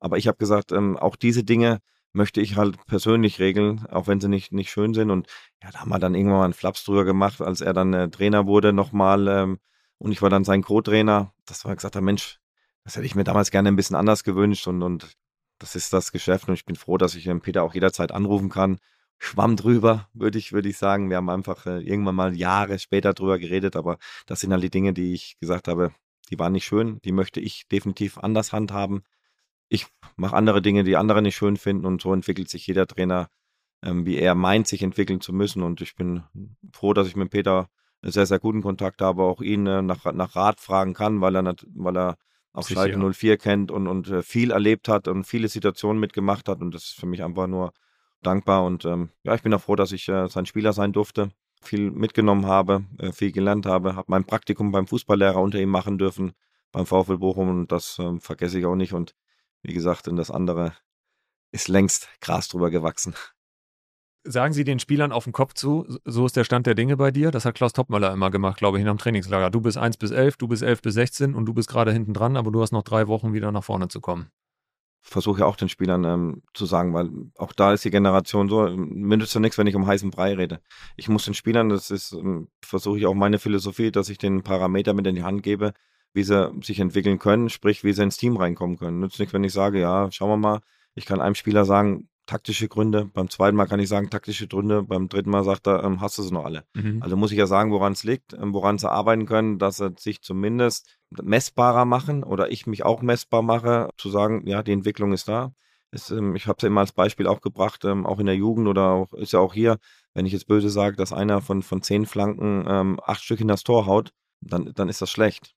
Aber ich habe gesagt, ähm, auch diese Dinge möchte ich halt persönlich regeln, auch wenn sie nicht, nicht schön sind. Und ja, da haben wir dann irgendwann mal einen Flaps drüber gemacht, als er dann äh, Trainer wurde nochmal. Ähm, und ich war dann sein Co-Trainer. Das war gesagt, Mensch, das hätte ich mir damals gerne ein bisschen anders gewünscht. Und, und das ist das Geschäft. Und ich bin froh, dass ich den Peter auch jederzeit anrufen kann. Schwamm drüber, würde ich, würde ich sagen. Wir haben einfach äh, irgendwann mal Jahre später drüber geredet, aber das sind halt die Dinge, die ich gesagt habe, die waren nicht schön, die möchte ich definitiv anders handhaben ich mache andere Dinge, die andere nicht schön finden und so entwickelt sich jeder Trainer, ähm, wie er meint, sich entwickeln zu müssen. Und ich bin froh, dass ich mit Peter einen sehr, sehr guten Kontakt habe, auch ihn äh, nach, nach Rat fragen kann, weil er, weil er auch Sicher. Schalke 04 kennt und, und äh, viel erlebt hat und viele Situationen mitgemacht hat. Und das ist für mich einfach nur dankbar. Und ähm, ja, ich bin auch froh, dass ich äh, sein Spieler sein durfte, viel mitgenommen habe, äh, viel gelernt habe, habe mein Praktikum beim Fußballlehrer unter ihm machen dürfen, beim VfL Bochum und das ähm, vergesse ich auch nicht. Und wie gesagt, und das andere ist längst Gras drüber gewachsen. Sagen Sie den Spielern auf den Kopf zu, so ist der Stand der Dinge bei dir. Das hat Klaus Toppmöller immer gemacht, glaube ich, in einem Trainingslager. Du bist 1 bis 11, du bist 11 bis 16 und du bist gerade hinten dran, aber du hast noch drei Wochen wieder nach vorne zu kommen. Versuche ja auch den Spielern ähm, zu sagen, weil auch da ist die Generation so, mir nützt ja nichts, wenn ich um heißen Brei rede. Ich muss den Spielern, das ist, ähm, versuche ich auch meine Philosophie, dass ich den Parameter mit in die Hand gebe, wie sie sich entwickeln können, sprich, wie sie ins Team reinkommen können. Nützt nichts, wenn ich sage, ja, schauen wir mal, ich kann einem Spieler sagen, taktische Gründe, beim zweiten Mal kann ich sagen, taktische Gründe, beim dritten Mal sagt er, ähm, hast du sie noch alle. Mhm. Also muss ich ja sagen, woran es liegt, ähm, woran sie arbeiten können, dass sie sich zumindest messbarer machen oder ich mich auch messbar mache, zu sagen, ja, die Entwicklung ist da. Ist, ähm, ich habe es ja immer als Beispiel auch gebracht, ähm, auch in der Jugend oder auch, ist ja auch hier, wenn ich jetzt böse sage, dass einer von, von zehn Flanken ähm, acht Stück in das Tor haut, dann, dann ist das schlecht.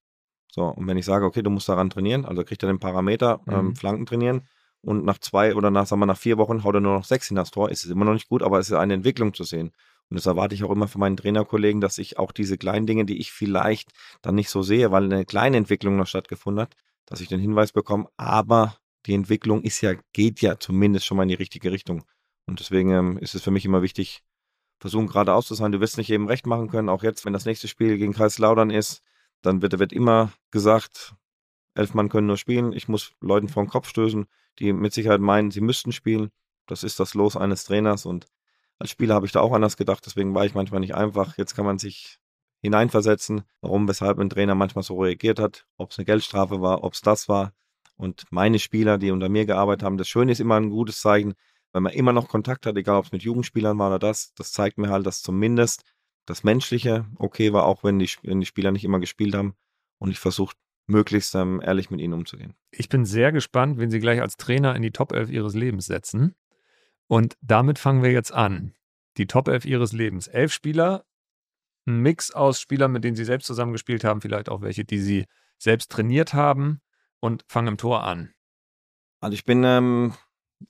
So, und wenn ich sage, okay, du musst daran trainieren, also kriegt er den Parameter, ähm, mhm. Flanken trainieren und nach zwei oder nach, sagen wir, nach vier Wochen haut er nur noch sechs in das Tor, ist es immer noch nicht gut, aber es ist eine Entwicklung zu sehen. Und das erwarte ich auch immer von meinen Trainerkollegen, dass ich auch diese kleinen Dinge, die ich vielleicht dann nicht so sehe, weil eine kleine Entwicklung noch stattgefunden hat, dass ich den Hinweis bekomme, aber die Entwicklung ist ja, geht ja zumindest schon mal in die richtige Richtung. Und deswegen ähm, ist es für mich immer wichtig, versuchen geradeaus zu sein. Du wirst nicht jedem recht machen können, auch jetzt, wenn das nächste Spiel gegen Kreislaudern ist, dann wird, wird immer gesagt, elf Mann können nur spielen. Ich muss Leuten vor den Kopf stößen, die mit Sicherheit meinen, sie müssten spielen. Das ist das Los eines Trainers und als Spieler habe ich da auch anders gedacht, deswegen war ich manchmal nicht einfach. Jetzt kann man sich hineinversetzen, warum, weshalb ein Trainer manchmal so reagiert hat, ob es eine Geldstrafe war, ob es das war. Und meine Spieler, die unter mir gearbeitet haben, das Schöne ist immer ein gutes Zeichen, wenn man immer noch Kontakt hat, egal ob es mit Jugendspielern war oder das, das zeigt mir halt, dass zumindest das Menschliche okay war, auch wenn die, wenn die Spieler nicht immer gespielt haben. Und ich versuche möglichst ähm, ehrlich mit ihnen umzugehen. Ich bin sehr gespannt, wenn Sie gleich als Trainer in die Top 11 Ihres Lebens setzen. Und damit fangen wir jetzt an. Die Top 11 Ihres Lebens. Elf Spieler, ein Mix aus Spielern, mit denen Sie selbst zusammengespielt haben, vielleicht auch welche, die Sie selbst trainiert haben und fangen im Tor an. Also ich bin ähm,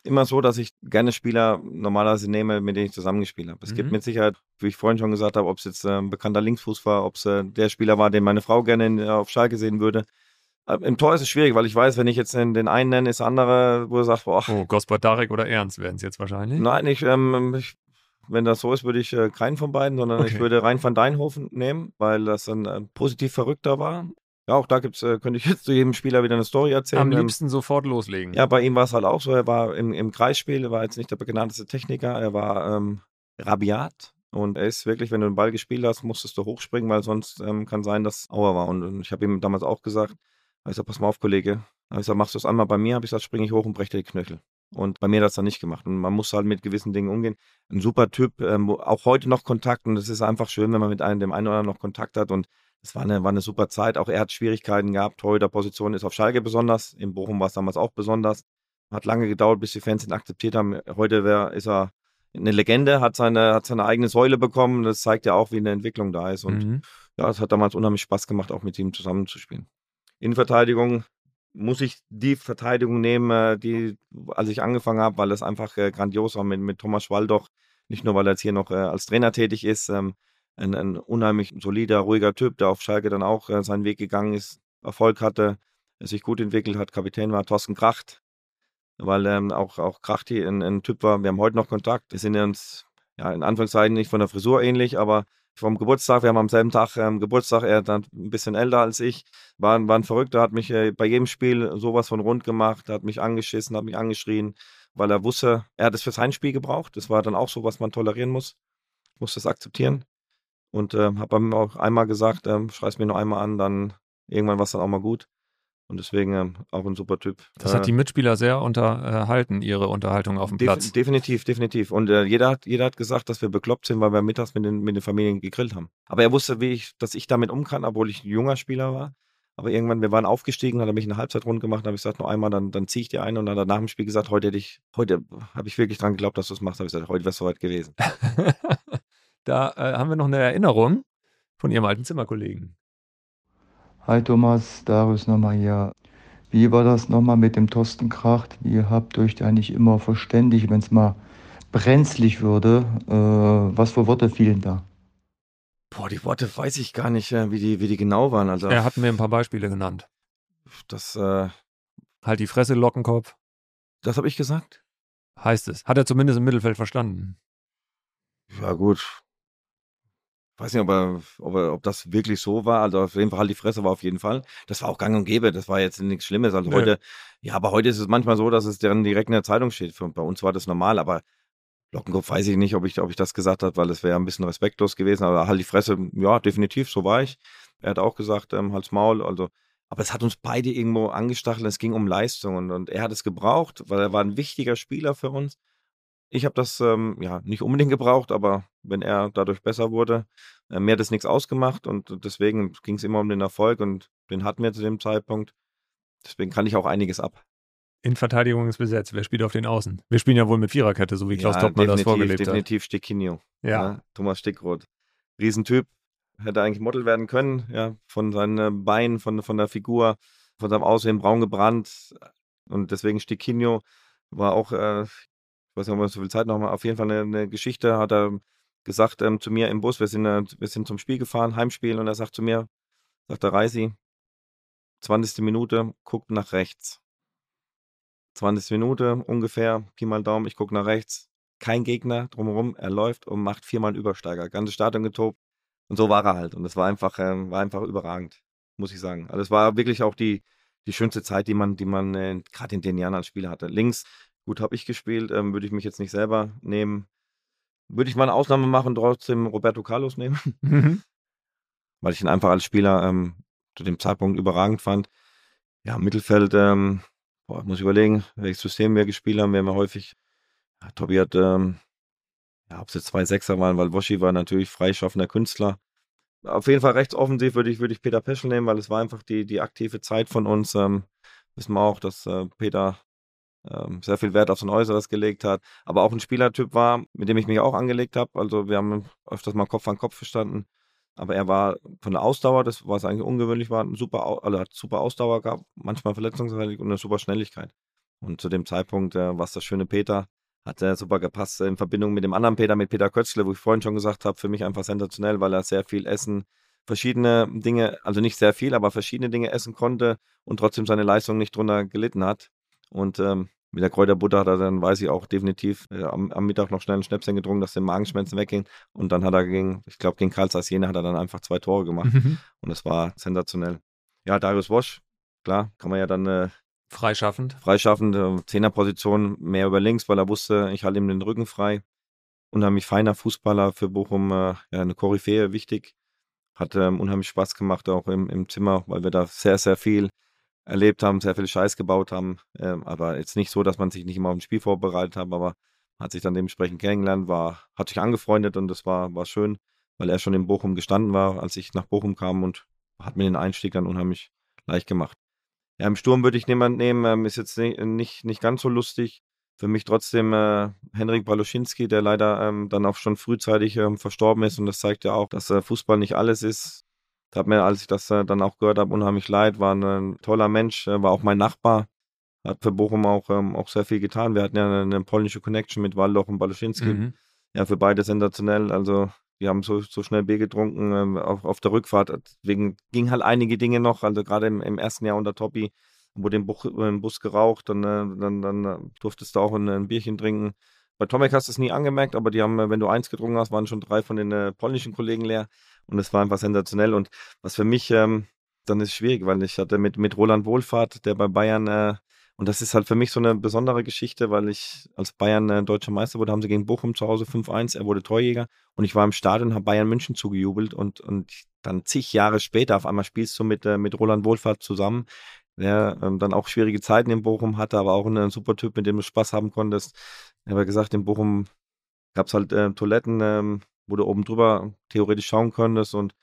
immer so, dass ich gerne Spieler normalerweise nehme, mit denen ich zusammengespielt habe. Es mhm. gibt mit Sicherheit, wie ich vorhin schon gesagt habe, ob es jetzt äh, ein bekannter Linksfuß war, ob es äh, der Spieler war, den meine Frau gerne in, auf Schalke sehen würde. Äh, Im Tor ist es schwierig, weil ich weiß, wenn ich jetzt den einen nenne, ist der andere, wo er sagt, boah. Oh, Gospod Darek oder Ernst werden es jetzt wahrscheinlich? Nein, ich, ähm, ich, wenn das so ist, würde ich äh, keinen von beiden, sondern okay. ich würde Rein van Deinhofen nehmen, weil das ein äh, positiv Verrückter war. Ja, auch da gibt's, äh, könnte ich [LAUGHS] jetzt zu jedem Spieler wieder eine Story erzählen. Am ähm, liebsten ähm, sofort loslegen. Ja, bei ihm war es halt auch so. Er war im, im Kreisspiel, er war jetzt nicht der bekannteste Techniker, er war ähm, rabiat. Und er ist wirklich, wenn du den Ball gespielt hast, musstest du hochspringen, weil sonst ähm, kann sein, dass Auer war. Und, und ich habe ihm damals auch gesagt, ich gesagt, pass mal auf, Kollege. Ich gesagt, machst du es einmal bei mir? Habe ich gesagt, springe ich hoch und breche die Knöchel. Und bei mir hat das dann nicht gemacht. Und man muss halt mit gewissen Dingen umgehen. Ein super Typ, ähm, auch heute noch Kontakt. Und es ist einfach schön, wenn man mit einem, dem einen oder anderen noch Kontakt hat. Und es war eine, war eine super Zeit. Auch er hat Schwierigkeiten gehabt. Heute der Position ist auf Schalke besonders. In Bochum war es damals auch besonders. Hat lange gedauert, bis die Fans ihn akzeptiert haben. Heute wär, ist er eine Legende, hat seine, hat seine eigene Säule bekommen. Das zeigt ja auch, wie eine Entwicklung da ist. Und mhm. ja, es hat damals unheimlich Spaß gemacht, auch mit ihm zusammenzuspielen. Innenverteidigung muss ich die Verteidigung nehmen, äh, die, als ich angefangen habe, weil es einfach äh, grandios war mit, mit Thomas Schwaldoch. Nicht nur, weil er jetzt hier noch äh, als Trainer tätig ist, ähm, ein, ein unheimlich solider, ruhiger Typ, der auf Schalke dann auch seinen Weg gegangen ist, Erfolg hatte, sich gut entwickelt hat. Kapitän war Thorsten Kracht, weil ähm, auch, auch Kracht hier ein, ein, Typ war. Wir haben heute noch Kontakt. Wir sind uns, ja, in Anführungszeichen nicht von der Frisur ähnlich, aber vom Geburtstag, wir haben am selben Tag ähm, Geburtstag, er dann ein bisschen älter als ich, war, war ein Verrückter, hat mich äh, bei jedem Spiel sowas von rund gemacht, hat mich angeschissen, hat mich angeschrien, weil er wusste, er hat es für sein Spiel gebraucht. Das war dann auch so, was man tolerieren muss. Ich muss das akzeptieren. Und äh, habe ihm auch einmal gesagt, äh, schreib mir nur einmal an, dann irgendwann war es dann auch mal gut. Und deswegen äh, auch ein super Typ. Das hat die Mitspieler sehr unterhalten, ihre Unterhaltung auf dem Def Platz. Definitiv, definitiv. Und äh, jeder, hat, jeder hat gesagt, dass wir bekloppt sind, weil wir mittags mit den, mit den Familien gegrillt haben. Aber er wusste, wie ich, dass ich damit um kann, obwohl ich ein junger Spieler war. Aber irgendwann, wir waren aufgestiegen, hat er mich eine Halbzeit rund gemacht, habe ich gesagt, noch einmal, dann, dann ziehe ich dir ein und dann hat er nach dem Spiel gesagt, heute hätte ich, heute habe ich wirklich dran geglaubt, dass du es machst. Habe ich gesagt, heute wäre es soweit gewesen. [LAUGHS] Da äh, haben wir noch eine Erinnerung von Ihrem alten Zimmerkollegen. Hi Thomas, Darius nochmal hier. Wie war das nochmal mit dem Thorsten Kracht? Ihr habt euch da nicht immer verständigt, wenn es mal brenzlig würde. Äh, was für Worte fielen da? Boah, die Worte weiß ich gar nicht, wie die, wie die genau waren. Also, er hat mir ein paar Beispiele genannt. Das, äh, Halt die Fresse, Lockenkopf. Das habe ich gesagt? Heißt es. Hat er zumindest im Mittelfeld verstanden. Ja, gut weiß nicht, ob, er, ob, er, ob das wirklich so war. Also auf jeden Fall, die Fresse war auf jeden Fall. Das war auch gang und gäbe. Das war jetzt nichts Schlimmes. Also nee. heute, ja, aber heute ist es manchmal so, dass es dann direkt in der Zeitung steht. Für, bei uns war das normal, aber Lockenkopf weiß ich nicht, ob ich, ob ich das gesagt habe, weil es wäre ein bisschen respektlos gewesen. Aber halt die Fresse, ja, definitiv, so war ich. Er hat auch gesagt, ähm, Hals Maul, also. Aber es hat uns beide irgendwo angestachelt. Es ging um Leistung und, und er hat es gebraucht, weil er war ein wichtiger Spieler für uns. Ich habe das ähm, ja nicht unbedingt gebraucht, aber wenn er dadurch besser wurde, äh, mir hat es nichts ausgemacht und deswegen ging es immer um den Erfolg und den hatten wir zu dem Zeitpunkt. Deswegen kann ich auch einiges ab. In Verteidigung ist besetzt. Wer spielt auf den Außen? Wir spielen ja wohl mit Viererkette, so wie Klaus ja, Toppmann das vorgelebt definitiv hat. Definitiv Stickinio. Ja. ja. Ne? Thomas Stickroth. Riesentyp. Hätte eigentlich Model werden können, ja, von seinen Beinen, von, von der Figur, von seinem Aussehen braun gebrannt. Und deswegen Stickinio war auch, äh, ich weiß nicht, ob wir so viel Zeit noch mal, auf jeden Fall eine, eine Geschichte, hat er gesagt ähm, zu mir im Bus, wir sind, äh, wir sind zum Spiel gefahren, Heimspiel, und er sagt zu mir, sagt der Reisi, 20. Minute, guckt nach rechts. 20. Minute ungefähr, Pi mal Daumen, ich gucke nach rechts, kein Gegner drumherum, er läuft und macht viermal Übersteiger, ganze Stadion getobt und so war er halt und es war einfach, äh, war einfach überragend, muss ich sagen. Also es war wirklich auch die, die schönste Zeit, die man, die man äh, gerade in den Jahren als Spieler hatte. Links Gut, habe ich gespielt, ähm, würde ich mich jetzt nicht selber nehmen. Würde ich mal eine Ausnahme machen, trotzdem Roberto Carlos nehmen. [LAUGHS] Mhm. weil ich ihn einfach als Spieler ähm, zu dem Zeitpunkt überragend fand. Ja, im Mittelfeld, ähm, boah, muss ich überlegen, welches System wir gespielt haben. Wir haben ja häufig, ja, Tobi hat, ähm, ja, ob es jetzt zwei Sechser waren, weil Woschi war natürlich freischaffender Künstler. Auf jeden Fall rechtsoffensiv würde ich, würde ich Peter Peschel nehmen, weil es war einfach die, die aktive Zeit von uns. Ähm, wissen wir auch, dass äh, Peter sehr viel Wert auf sein Äußeres gelegt hat, aber auch ein Spielertyp war, mit dem ich mich auch angelegt habe. Also wir haben öfters mal Kopf an Kopf verstanden. Aber er war von der Ausdauer, das was eigentlich ungewöhnlich war, ein super, also hat super Ausdauer gehabt, manchmal verletzungsfällig und eine super Schnelligkeit. Und zu dem Zeitpunkt, äh, was das schöne Peter, hat er super gepasst in Verbindung mit dem anderen Peter, mit Peter Kötzle, wo ich vorhin schon gesagt habe, für mich einfach sensationell, weil er sehr viel Essen, verschiedene Dinge, also nicht sehr viel, aber verschiedene Dinge essen konnte und trotzdem seine Leistung nicht drunter gelitten hat. Und ähm, mit der Kräuterbutter hat er dann, weiß ich auch definitiv, äh, am, am, Mittag noch schnell ein Schnäpschen getrunken, dass die Magenschmerzen weggingen. Und dann hat er gegen, ich glaube, gegen Karl Zeiss Jena hat er dann einfach zwei Tore gemacht. Mhm. Und es war sensationell. Ja, Darius Wosch, klar, kann man ja dann äh, freischaffend. Freischaffend, äh, Zehnerposition, mehr über links, weil er wusste, ich halte ihm den Rücken frei. Unheimlich feiner Fußballer für Bochum, äh, ja, eine Koryphäe, wichtig. Hat ähm, unheimlich Spaß gemacht, auch im, im Zimmer, weil wir da sehr, sehr viel erlebt haben, sehr viel Scheiß gebaut haben. Ähm, aber jetzt nicht so, dass man sich nicht immer auf ein Spiel vorbereitet hat, aber hat sich dann dementsprechend kennengelernt, war, hat sich angefreundet und das war, war schön, weil er schon in Bochum gestanden war, als ich nach Bochum kam und hat mir den Einstieg dann unheimlich leicht gemacht. Ja, im Sturm würde ich niemand nehmen, ähm, ist jetzt nicht, nicht, nicht ganz so lustig. Für mich trotzdem äh, Henrik Baluschinski, der leider ähm, dann auch schon frühzeitig ähm, verstorben ist und das zeigt ja auch, dass äh, Fußball nicht alles ist. Tat mir, als ich das äh, dann auch gehört habe, unheimlich leid. War ein toller Mensch, äh, war auch mein Nachbar. Hat für Bochum auch, ähm, auch sehr viel getan. Wir hatten ja eine, eine polnische Connection mit Waldoch und Baluschinski. Mhm. Ja, für beide sensationell. Also, die haben so, so schnell Bier getrunken ähm, auf, auf der Rückfahrt. Deswegen ging halt einige Dinge noch. Also, gerade im, im ersten Jahr unter Toppi wurde im, Buch, im Bus geraucht. Dann, äh, dann, dann äh, durftest du auch ein, ein Bierchen trinken. Bei Tomek hast du es nie angemerkt, aber die haben, äh, wenn du eins getrunken hast, waren schon drei von den äh, polnischen Kollegen leer. Und es war einfach sensationell. Und was für mich ähm, dann ist schwierig, weil ich hatte mit, mit Roland Wohlfahrt, der bei Bayern, äh, und das ist halt für mich so eine besondere Geschichte, weil ich als Bayern äh, deutscher Meister wurde, haben sie gegen Bochum zu Hause 5-1, er wurde Torjäger und ich war im Stadion, habe Bayern München zugejubelt und, und dann zig Jahre später auf einmal spielst du mit, äh, mit Roland Wohlfahrt zusammen, der ähm, dann auch schwierige Zeiten in Bochum hatte, aber auch ein super Typ, mit dem du Spaß haben konntest. Er hat gesagt, in Bochum gab es halt äh, Toiletten, ähm, wo du oben drüber theoretisch schauen könntest und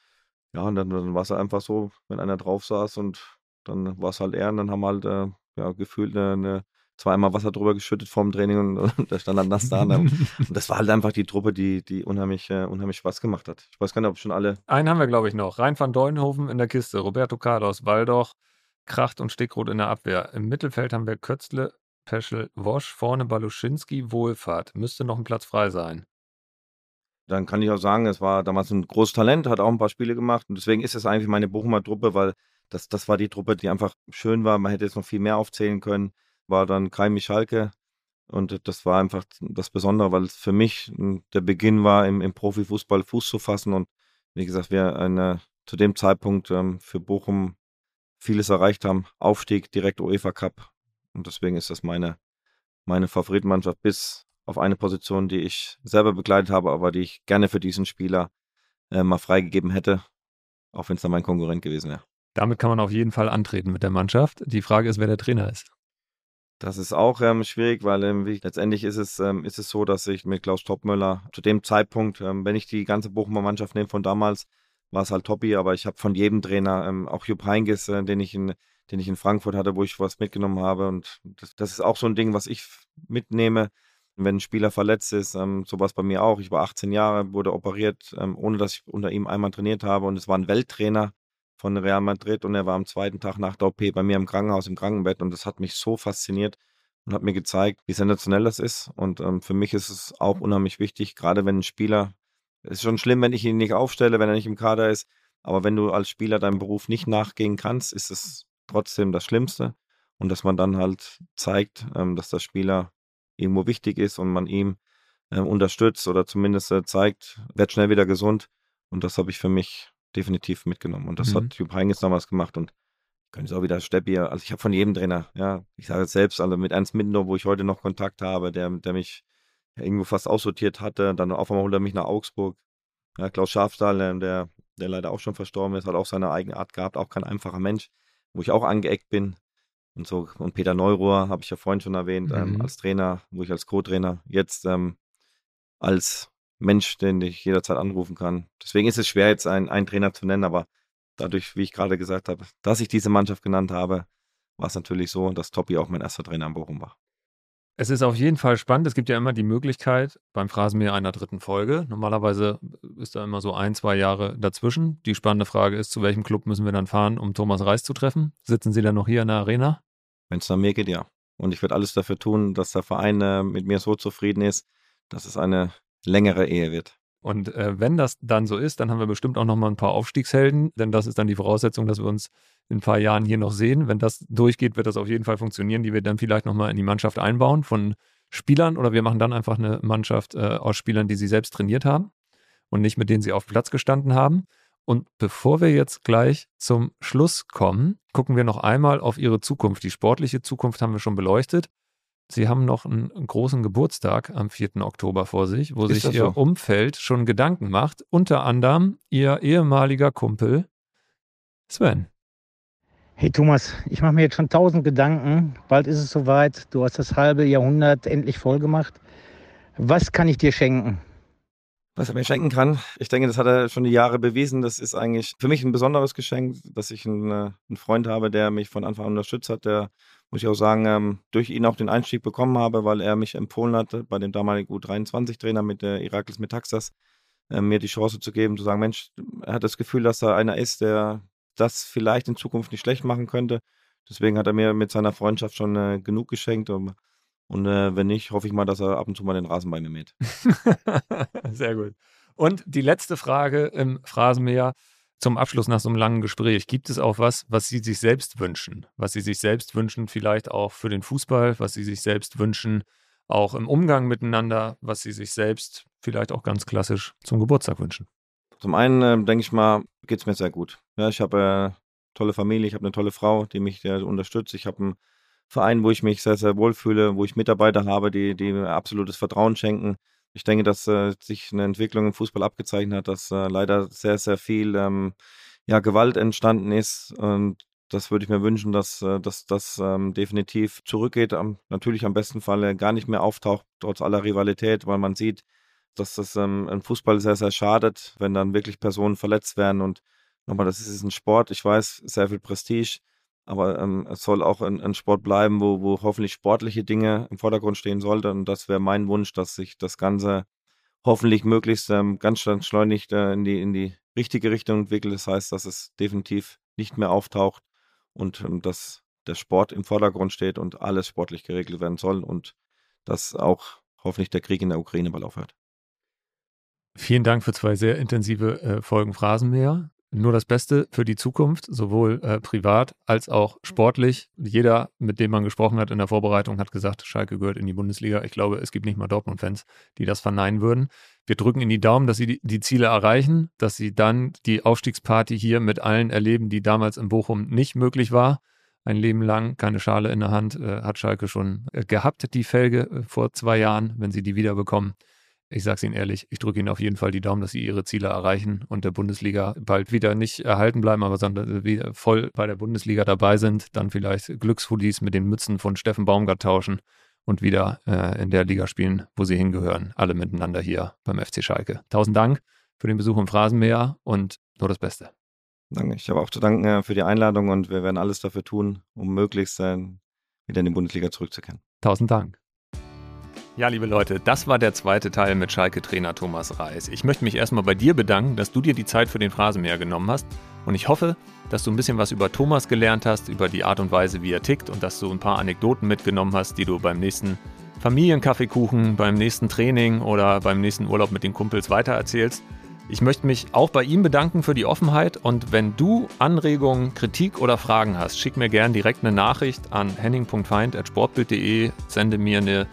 ja, und dann, dann war es halt einfach so, wenn einer drauf saß und dann war es halt er und dann haben wir halt äh, ja, gefühlt eine, eine zweimal Wasser drüber geschüttet vorm Training und, [LAUGHS] und der stand dann nass da. [LAUGHS] und das war halt einfach die Truppe, die, die unheimlich, äh, unheimlich Spaß gemacht hat. Ich weiß gar nicht, ob schon alle. Einen haben wir, glaube ich, noch. Rein van Deulenhofen in der Kiste, Roberto Carlos, Waldoch, Kracht und Stickrot in der Abwehr. Im Mittelfeld haben wir Kötzle, Peschel, Wosch, vorne Baluschinski, Wohlfahrt. Müsste noch ein Platz frei sein dann kann ich auch sagen, es war damals ein großes Talent, hat auch ein paar Spiele gemacht und deswegen ist es eigentlich meine Bochumer Truppe, weil das, das war die Truppe, die einfach schön war. Man hätte jetzt noch viel mehr aufzählen können. War dann Kai Michalke und das war einfach das Besondere, weil es für mich der Beginn war, im, im Profifußball Fuß zu fassen und wie gesagt, wir eine, zu dem Zeitpunkt ähm, für Bochum vieles erreicht haben. Aufstieg, direkt UEFA Cup und deswegen ist das meine, meine Favoritmannschaft bis auf eine Position, die ich selber begleitet habe, aber die ich gerne für diesen Spieler äh, mal freigegeben hätte, auch wenn es dann mein Konkurrent gewesen wäre. Damit kann man auf jeden Fall antreten mit der Mannschaft. Die Frage ist, wer der Trainer ist. Das ist auch ähm, schwierig, weil ähm, letztendlich ist es, ähm, ist es so, dass ich mit Klaus Topmöller zu dem Zeitpunkt, ähm, wenn ich die ganze Bochumer Mannschaft nehme von damals, war es halt Toppi, aber ich habe von jedem Trainer, ähm, auch Jupp Heynckes, äh, den ich in den ich in Frankfurt hatte, wo ich was mitgenommen habe. Und das, das ist auch so ein Ding, was ich mitnehme wenn ein Spieler verletzt ist, ähm, sowas bei mir auch. Ich war 18 Jahre, wurde operiert, ähm, ohne dass ich unter ihm einmal trainiert habe. Und es war ein Welttrainer von Real Madrid und er war am zweiten Tag nach der OP bei mir im Krankenhaus im Krankenbett und das hat mich so fasziniert und hat mir gezeigt, wie sensationell das ist. Und ähm, für mich ist es auch unheimlich wichtig, gerade wenn ein Spieler, es ist schon schlimm, wenn ich ihn nicht aufstelle, wenn er nicht im Kader ist, aber wenn du als Spieler deinem Beruf nicht nachgehen kannst, ist es trotzdem das Schlimmste. Und dass man dann halt zeigt, ähm, dass der Spieler irgendwo wichtig ist und man ihm äh, unterstützt oder zumindest äh, zeigt, wird schnell wieder gesund. Und das habe ich für mich definitiv mitgenommen. Und das mhm. hat Jupp Heynckes damals gemacht und können es auch wieder Steppi, also ich habe von jedem Trainer, ja, ich sage es selbst, also mit Ernst Mindor, wo ich heute noch Kontakt habe, der, der mich irgendwo fast aussortiert hatte, dann auf einmal holt er mich nach Augsburg. Ja, Klaus Schafstahl, der, der leider auch schon verstorben ist, hat auch seine eigene Art gehabt, auch kein einfacher Mensch, wo ich auch angeeckt bin. Und so, und Peter Neurohr habe ich ja vorhin schon erwähnt, ähm, Mhm. als Trainer, wo ich als Co-Trainer jetzt ähm, als Mensch, den ich jederzeit anrufen kann. Deswegen ist es schwer, jetzt einen, einen Trainer zu nennen, aber dadurch, wie ich gerade gesagt habe, dass ich diese Mannschaft genannt habe, war es natürlich so, dass Toppi auch mein erster Trainer in Bochum war. Es ist auf jeden Fall spannend. Es gibt ja immer die Möglichkeit beim Phrasenmäher einer dritten Folge. Normalerweise ist da immer so ein, zwei Jahre dazwischen. Die spannende Frage ist, zu welchem Club müssen wir dann fahren, um Thomas Reis zu treffen? Sitzen Sie dann noch hier in der Arena? Wenn es nach mir geht, ja. Und ich werde alles dafür tun, dass der Verein äh, mit mir so zufrieden ist, dass es eine längere Ehe wird. Und äh, wenn das dann so ist, dann haben wir bestimmt auch noch mal ein paar Aufstiegshelden, denn das ist dann die Voraussetzung, dass wir uns in ein paar Jahren hier noch sehen. Wenn das durchgeht, wird das auf jeden Fall funktionieren, die wir dann vielleicht noch mal in die Mannschaft einbauen von Spielern oder wir machen dann einfach eine Mannschaft äh, aus Spielern, die sie selbst trainiert haben und nicht mit denen sie auf Platz gestanden haben. Und bevor wir jetzt gleich zum Schluss kommen, gucken wir noch einmal auf Ihre Zukunft. Die sportliche Zukunft haben wir schon beleuchtet. Sie haben noch einen, großen Geburtstag am 4. Oktober vor sich, wo Ist sich Ihr so? Umfeld schon Gedanken macht. Unter anderem Ihr ehemaliger Kumpel Sven. Hey Thomas, ich mache mir jetzt schon tausend Gedanken. Bald ist es soweit. Du hast das halbe Jahrhundert endlich voll gemacht. Was kann ich dir schenken? Was er mir schenken kann, ich denke, das hat er schon die Jahre bewiesen. Das ist eigentlich für mich ein besonderes Geschenk, dass ich einen, äh, einen Freund habe, der mich von Anfang an unterstützt hat, der, muss ich auch sagen, ähm, durch ihn auch den Einstieg bekommen habe, weil er mich empfohlen hatte, bei dem damaligen U23-Trainer mit der Iraklis Metaxas, äh, mir die Chance zu geben, zu sagen, Mensch, er hat das Gefühl, dass er einer ist, der das vielleicht in Zukunft nicht schlecht machen könnte. Deswegen hat er mir mit seiner Freundschaft schon äh, genug geschenkt. Und, und äh, wenn nicht, hoffe ich mal, dass er ab und zu mal den Rasen bei mir mäht. [LAUGHS] Sehr gut. Und die letzte Frage im Phrasenmäher zum Abschluss nach so einem langen Gespräch. Gibt es auch was, was Sie sich selbst wünschen? Was Sie sich selbst wünschen, vielleicht auch für den Fußball, was Sie sich selbst wünschen, auch im Umgang miteinander, was Sie sich selbst vielleicht auch ganz klassisch zum Geburtstag wünschen? Zum einen äh, denke ich mal, geht es mir sehr gut. Ja, ich habe eine tolle Familie, ich habe eine tolle Frau, die mich äh, unterstützt. Ich habe einen Verein, wo ich mich sehr, sehr wohl fühle, wo ich Mitarbeiter habe, die, die mir absolutes Vertrauen schenken. Ich denke, dass äh, sich eine Entwicklung im Fußball abgezeichnet hat, dass äh, leider sehr, sehr viel ähm, ja, Gewalt entstanden ist. Und das würde ich mir wünschen, dass äh, das ähm, definitiv zurückgeht. Am, natürlich am besten Fall gar nicht mehr auftaucht, trotz aller Rivalität, weil man sieht, dass das ähm, im Fußball sehr, sehr schadet, wenn dann wirklich Personen verletzt werden. Und nochmal, das ist ein Sport, ich weiß, sehr viel Prestige, aber ähm, es soll auch ein, ein Sport bleiben, wo, wo hoffentlich sportliche Dinge im Vordergrund stehen sollten. Und das wäre mein Wunsch, dass sich das Ganze hoffentlich möglichst ähm, ganz schleunig äh, in, die, in die richtige Richtung entwickelt. Das heißt, dass es definitiv nicht mehr auftaucht und ähm, dass der Sport im Vordergrund steht und alles sportlich geregelt werden soll und dass auch hoffentlich der Krieg in der Ukraine bald aufhört. Vielen Dank für zwei sehr intensive äh, Folgen Phrasenmäher. Nur das Beste für die Zukunft, sowohl äh, privat als auch sportlich. Jeder, mit dem man gesprochen hat in der Vorbereitung, hat gesagt, Schalke gehört in die Bundesliga. Ich glaube, es gibt nicht mal Dortmund-Fans, die das verneinen würden. Wir drücken in die Daumen, dass sie die, die Ziele erreichen, dass sie dann die Aufstiegsparty hier mit allen erleben, die damals in Bochum nicht möglich war. Ein Leben lang keine Schale in der Hand äh, hat Schalke schon äh, gehabt, die Felge äh, vor zwei Jahren, wenn sie die wiederbekommen. Ich sage es Ihnen ehrlich, ich drücke Ihnen auf jeden Fall die Daumen, dass Sie Ihre Ziele erreichen und der Bundesliga bald wieder nicht erhalten bleiben, aber sondern wieder voll bei der Bundesliga dabei sind. Dann vielleicht Glückshoodies mit den Mützen von Steffen Baumgart tauschen und wieder äh, in der Liga spielen, wo sie hingehören. Alle miteinander hier beim FC Schalke. Tausend Dank für den Besuch im Phrasenmäher und nur das Beste. Danke. Ich habe auch zu danken äh, für die Einladung und wir werden alles dafür tun, um möglichst äh, wieder in die Bundesliga zurückzukehren. Tausend Dank. Ja, liebe Leute, das war der zweite Teil mit Schalke-Trainer Thomas Reis. Ich möchte mich erstmal bei dir bedanken, dass du dir die Zeit für den Phrasenmäher genommen hast. Und ich hoffe, dass du ein bisschen was über Thomas gelernt hast, über die Art und Weise, wie er tickt und dass du ein paar Anekdoten mitgenommen hast, die du beim nächsten Familienkaffeekuchen, beim nächsten Training oder beim nächsten Urlaub mit den Kumpels weitererzählst. Ich möchte mich auch bei ihm bedanken für die Offenheit und wenn du Anregungen, Kritik oder Fragen hast, schick mir gerne direkt eine Nachricht an henning.feind.sportbild.de, sende mir eine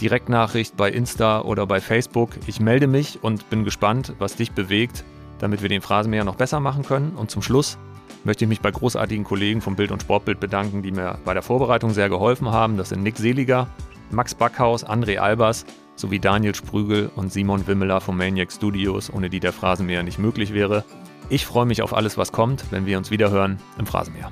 Direktnachricht bei Insta oder bei Facebook. Ich melde mich und bin gespannt, was dich bewegt, damit wir den Phrasenmäher noch besser machen können. Und zum Schluss möchte ich mich bei großartigen Kollegen vom Bild und Sportbild bedanken, die mir bei der Vorbereitung sehr geholfen haben. Das sind Nick Seliger, Max Backhaus, André Albers sowie Daniel Sprügel und Simon Wimmeler vom Maniac Studios, ohne die der Phrasenmäher nicht möglich wäre. Ich freue mich auf alles, was kommt, wenn wir uns wieder hören im Phrasenmeer.